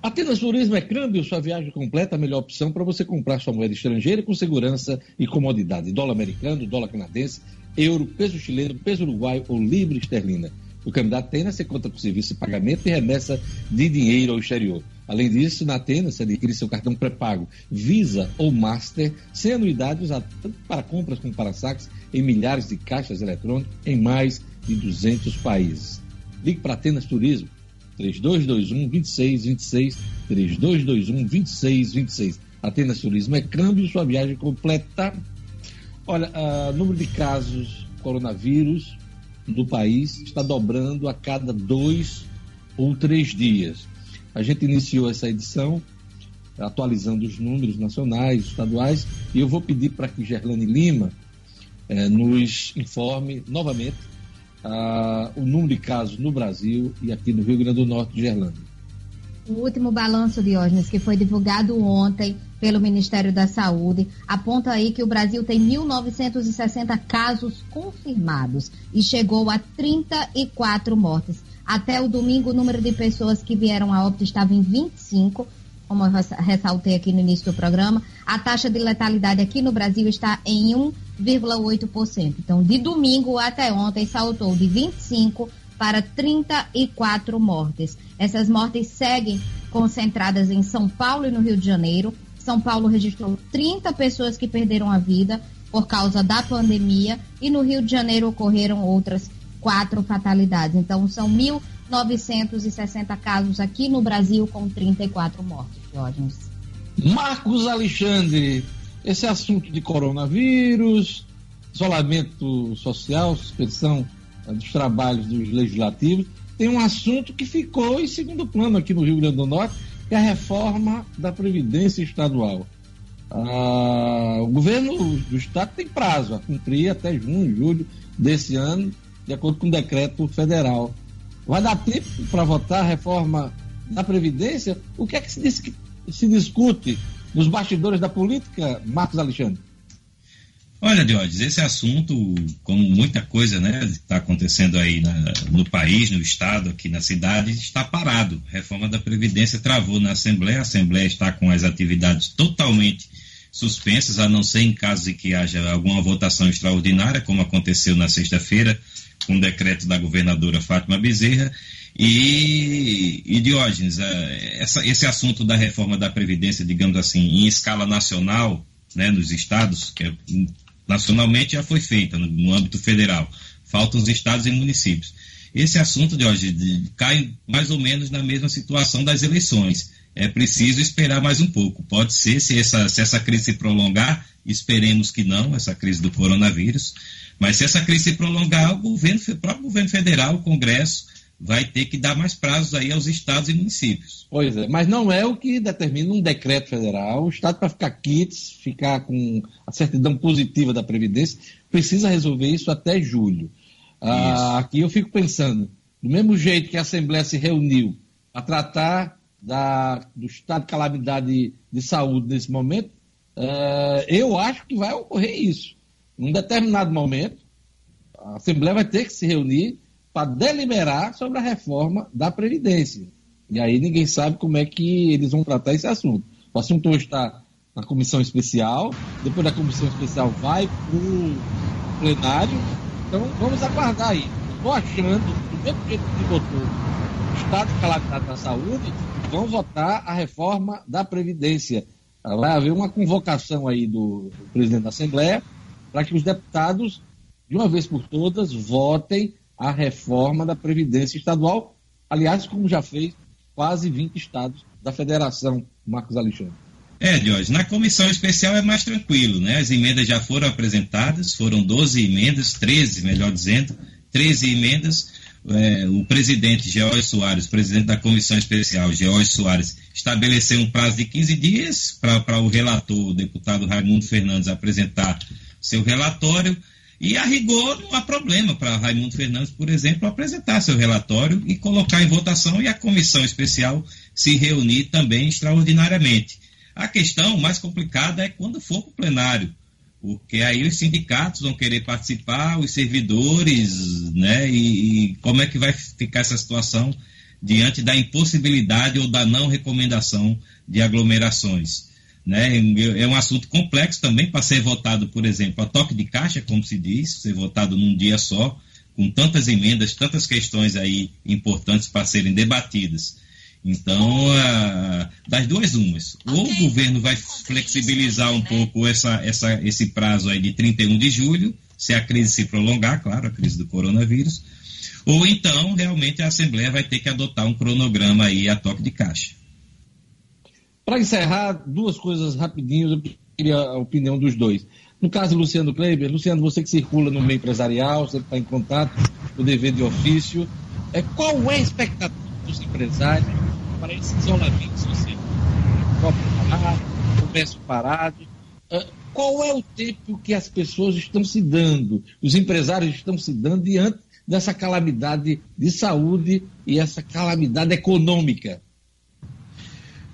Atenas Turismo é câmbio, sua viagem completa, a melhor opção para você comprar sua moeda estrangeira com segurança e comodidade. Dólar americano, dólar canadense, euro, peso chileno, peso uruguaio ou livre esterlina. O candidato Atenas você conta com serviço pagamento e remessa de dinheiro ao exterior. Além disso, na Atenas você adquire seu cartão pré-pago Visa ou Master, sem anuidade, usado tanto para compras como para saques em milhares de caixas eletrônicas em mais de 200 países. Ligue para Atenas Turismo 3221 2626 3221 2626. Atenas Turismo é câmbio, sua viagem completa. Olha, o número de casos coronavírus do país está dobrando a cada dois ou três dias. A gente iniciou essa edição atualizando os números nacionais, estaduais, e eu vou pedir para que Gerlane Lima eh, nos informe novamente ah, o número de casos no Brasil e aqui no Rio Grande do Norte Gerlândia.
O último balanço, Diógenes, que foi divulgado ontem pelo Ministério da Saúde, aponta aí que o Brasil tem 1.960 casos confirmados e chegou a 34 mortes. Até o domingo, o número de pessoas que vieram a óbito estava em 25, como eu ressaltei aqui no início do programa. A taxa de letalidade aqui no Brasil está em 1,8%. Então, de domingo até ontem, saltou de 25 para 34 mortes. Essas mortes seguem concentradas em São Paulo e no Rio de Janeiro. São Paulo registrou 30 pessoas que perderam a vida por causa da pandemia e no Rio de Janeiro ocorreram outras quatro fatalidades. Então, são 1.960 casos aqui no Brasil com 34 mortes.
Marcos Alexandre, esse assunto de coronavírus, isolamento social, suspensão dos trabalhos dos legislativos, tem um assunto que ficou em segundo plano aqui no Rio Grande do Norte, que é a reforma da Previdência Estadual. Ah, o governo do Estado tem prazo a cumprir até junho, julho desse ano, de acordo com o decreto federal. Vai dar tempo para votar a reforma da Previdência? O que é que se, diz, se discute nos bastidores da política, Marcos Alexandre?
Olha, Diógenes, esse assunto, como muita coisa né, está acontecendo aí na, no país, no Estado, aqui na cidade, está parado. A reforma da Previdência travou na Assembleia, a Assembleia está com as atividades totalmente suspensas, a não ser em caso de que haja alguma votação extraordinária, como aconteceu na sexta-feira, com o decreto da governadora Fátima Bezerra. E, e Diógenes, é, essa, esse assunto da reforma da Previdência, digamos assim, em escala nacional, né, nos estados, que é nacionalmente já foi feita no, no âmbito federal. Faltam os estados e municípios. Esse assunto de hoje de, cai mais ou menos na mesma situação das eleições. É preciso esperar mais um pouco. Pode ser, se essa, se essa crise se prolongar, esperemos que não, essa crise do coronavírus, mas se essa crise se prolongar, o, governo, o próprio governo federal, o Congresso, vai ter que dar mais prazos aí aos estados e municípios.
Pois é, mas não é o que determina um decreto federal. O estado, para ficar kits, ficar com a certidão positiva da Previdência, precisa resolver isso até julho. Ah, aqui eu fico pensando, do mesmo jeito que a Assembleia se reuniu para tratar da, do estado de calamidade de saúde nesse momento, uh, eu acho que vai ocorrer isso. Num determinado momento, a Assembleia vai ter que se reunir para deliberar sobre a reforma da Previdência. E aí ninguém sabe como é que eles vão tratar esse assunto. O assunto hoje está na comissão especial, depois da comissão especial vai para o plenário. Então vamos aguardar aí. Estou achando, do mesmo jeito que votou o Estado de da saúde, vão votar a reforma da Previdência. Vai haver uma convocação aí do presidente da Assembleia para que os deputados, de uma vez por todas, votem a reforma da Previdência Estadual, aliás, como já fez quase 20 estados da federação, Marcos Alexandre.
É, Jorge, na comissão especial é mais tranquilo, né? As emendas já foram apresentadas, foram 12 emendas, 13, melhor dizendo, 13 emendas. é, o presidente George Soares, presidente da comissão especial, George Soares, estabeleceu um prazo de 15 dias para o relator, o deputado Raimundo Fernandes, apresentar seu relatório. E a rigor não há problema para Raimundo Fernandes, por exemplo, apresentar seu relatório e colocar em votação e a comissão especial se reunir também extraordinariamente. A questão mais complicada é quando for para o plenário porque aí os sindicatos vão querer participar, os servidores, né? E, e, como é que vai ficar essa situação diante da impossibilidade ou da não recomendação de aglomerações? Né? É um assunto complexo também para ser votado, por exemplo, a toque de caixa, como se diz, ser votado num dia só, com tantas emendas, tantas questões aí importantes para serem debatidas. Então, das duas umas. Ou o governo vai flexibilizar um pouco essa, essa, esse prazo aí de 31 de julho, se a crise se prolongar, claro, a crise do coronavírus, ou então realmente a Assembleia vai ter que adotar um cronograma aí a toque de caixa.
Para encerrar, duas coisas rapidinho, eu queria a opinião dos dois. No caso do Luciano Kleiber, Luciano, você que circula no meio empresarial, você está em contato o dever de ofício, é, qual é a expectativa dos empresários para esse isolamento social. Copo parado, comércio parado. Uh, qual é o tempo que as pessoas estão se dando, os empresários estão se dando diante dessa calamidade de saúde e essa calamidade econômica?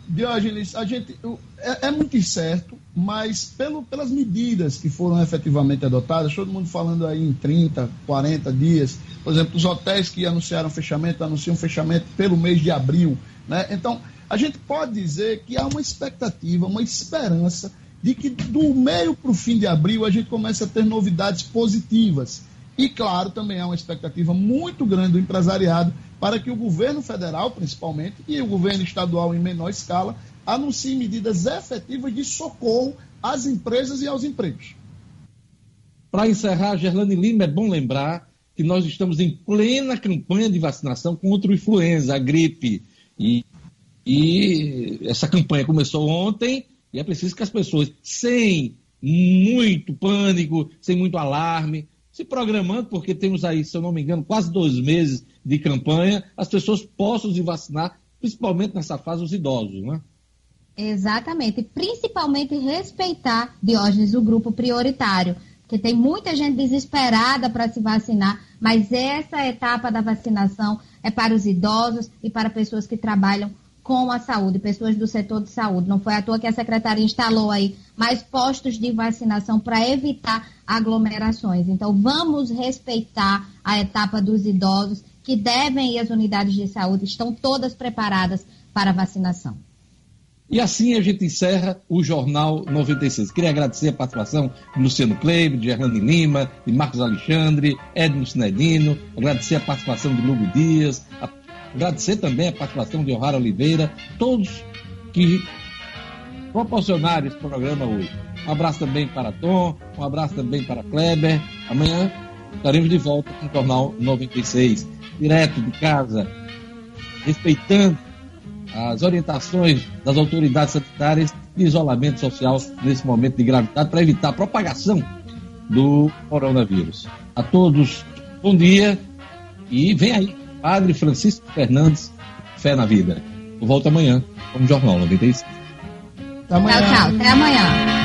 Diógenes, a gente é, é, muito incerto, mas pelo, pelas medidas que foram efetivamente adotadas, todo mundo falando aí em 30, 40 dias, por exemplo, os hotéis que anunciaram fechamento, anunciam fechamento pelo mês de abril, né? Então, a gente pode dizer que há uma expectativa, uma esperança de que do meio para o fim de abril a gente comece a ter novidades positivas. E, claro, também há uma expectativa muito grande do empresariado para que o governo federal, principalmente, e o governo estadual em menor escala, anunciem medidas efetivas de socorro às empresas e aos empregos.
Para encerrar, Gerlane Lima, é bom lembrar que nós estamos em plena campanha de vacinação contra o influenza, a gripe. E, e essa campanha começou ontem e é preciso que as pessoas, sem muito pânico, sem muito alarme, se programando, porque temos aí, se eu não me engano, quase dois meses de campanha, as pessoas possam se vacinar, principalmente nessa fase os idosos, né?
Exatamente, principalmente respeitar, Diógenes, o grupo prioritário, porque tem muita gente desesperada para se vacinar, mas essa etapa da vacinação é para os idosos e para pessoas que trabalham com a saúde, pessoas do setor de saúde. Não foi à toa que a secretaria instalou aí mais postos de vacinação para evitar aglomerações. Então, vamos respeitar a etapa dos idosos que devem ir às unidades de saúde, estão todas preparadas para a vacinação.
E assim a gente encerra o Jornal 96. Queria agradecer a participação de Luciano Kleber, de Hernani Lima, de Marcos Alexandre, Edno Sinedino, agradecer a participação de Lugo Dias, agradecer também a participação de O'Hara Oliveira, todos que proporcionaram esse programa hoje. Um abraço também para Tom, um abraço também para Kleber. Amanhã estaremos de volta com o Jornal 96, direto de casa, respeitando as orientações das autoridades sanitárias de isolamento social nesse momento de gravidade para evitar a propagação do coronavírus. A todos, bom dia e vem aí, Padre Francisco Fernandes, Fé na Vida. Eu volto amanhã com o Jornal 96.
Até amanhã. Tchau, tchau. Até amanhã.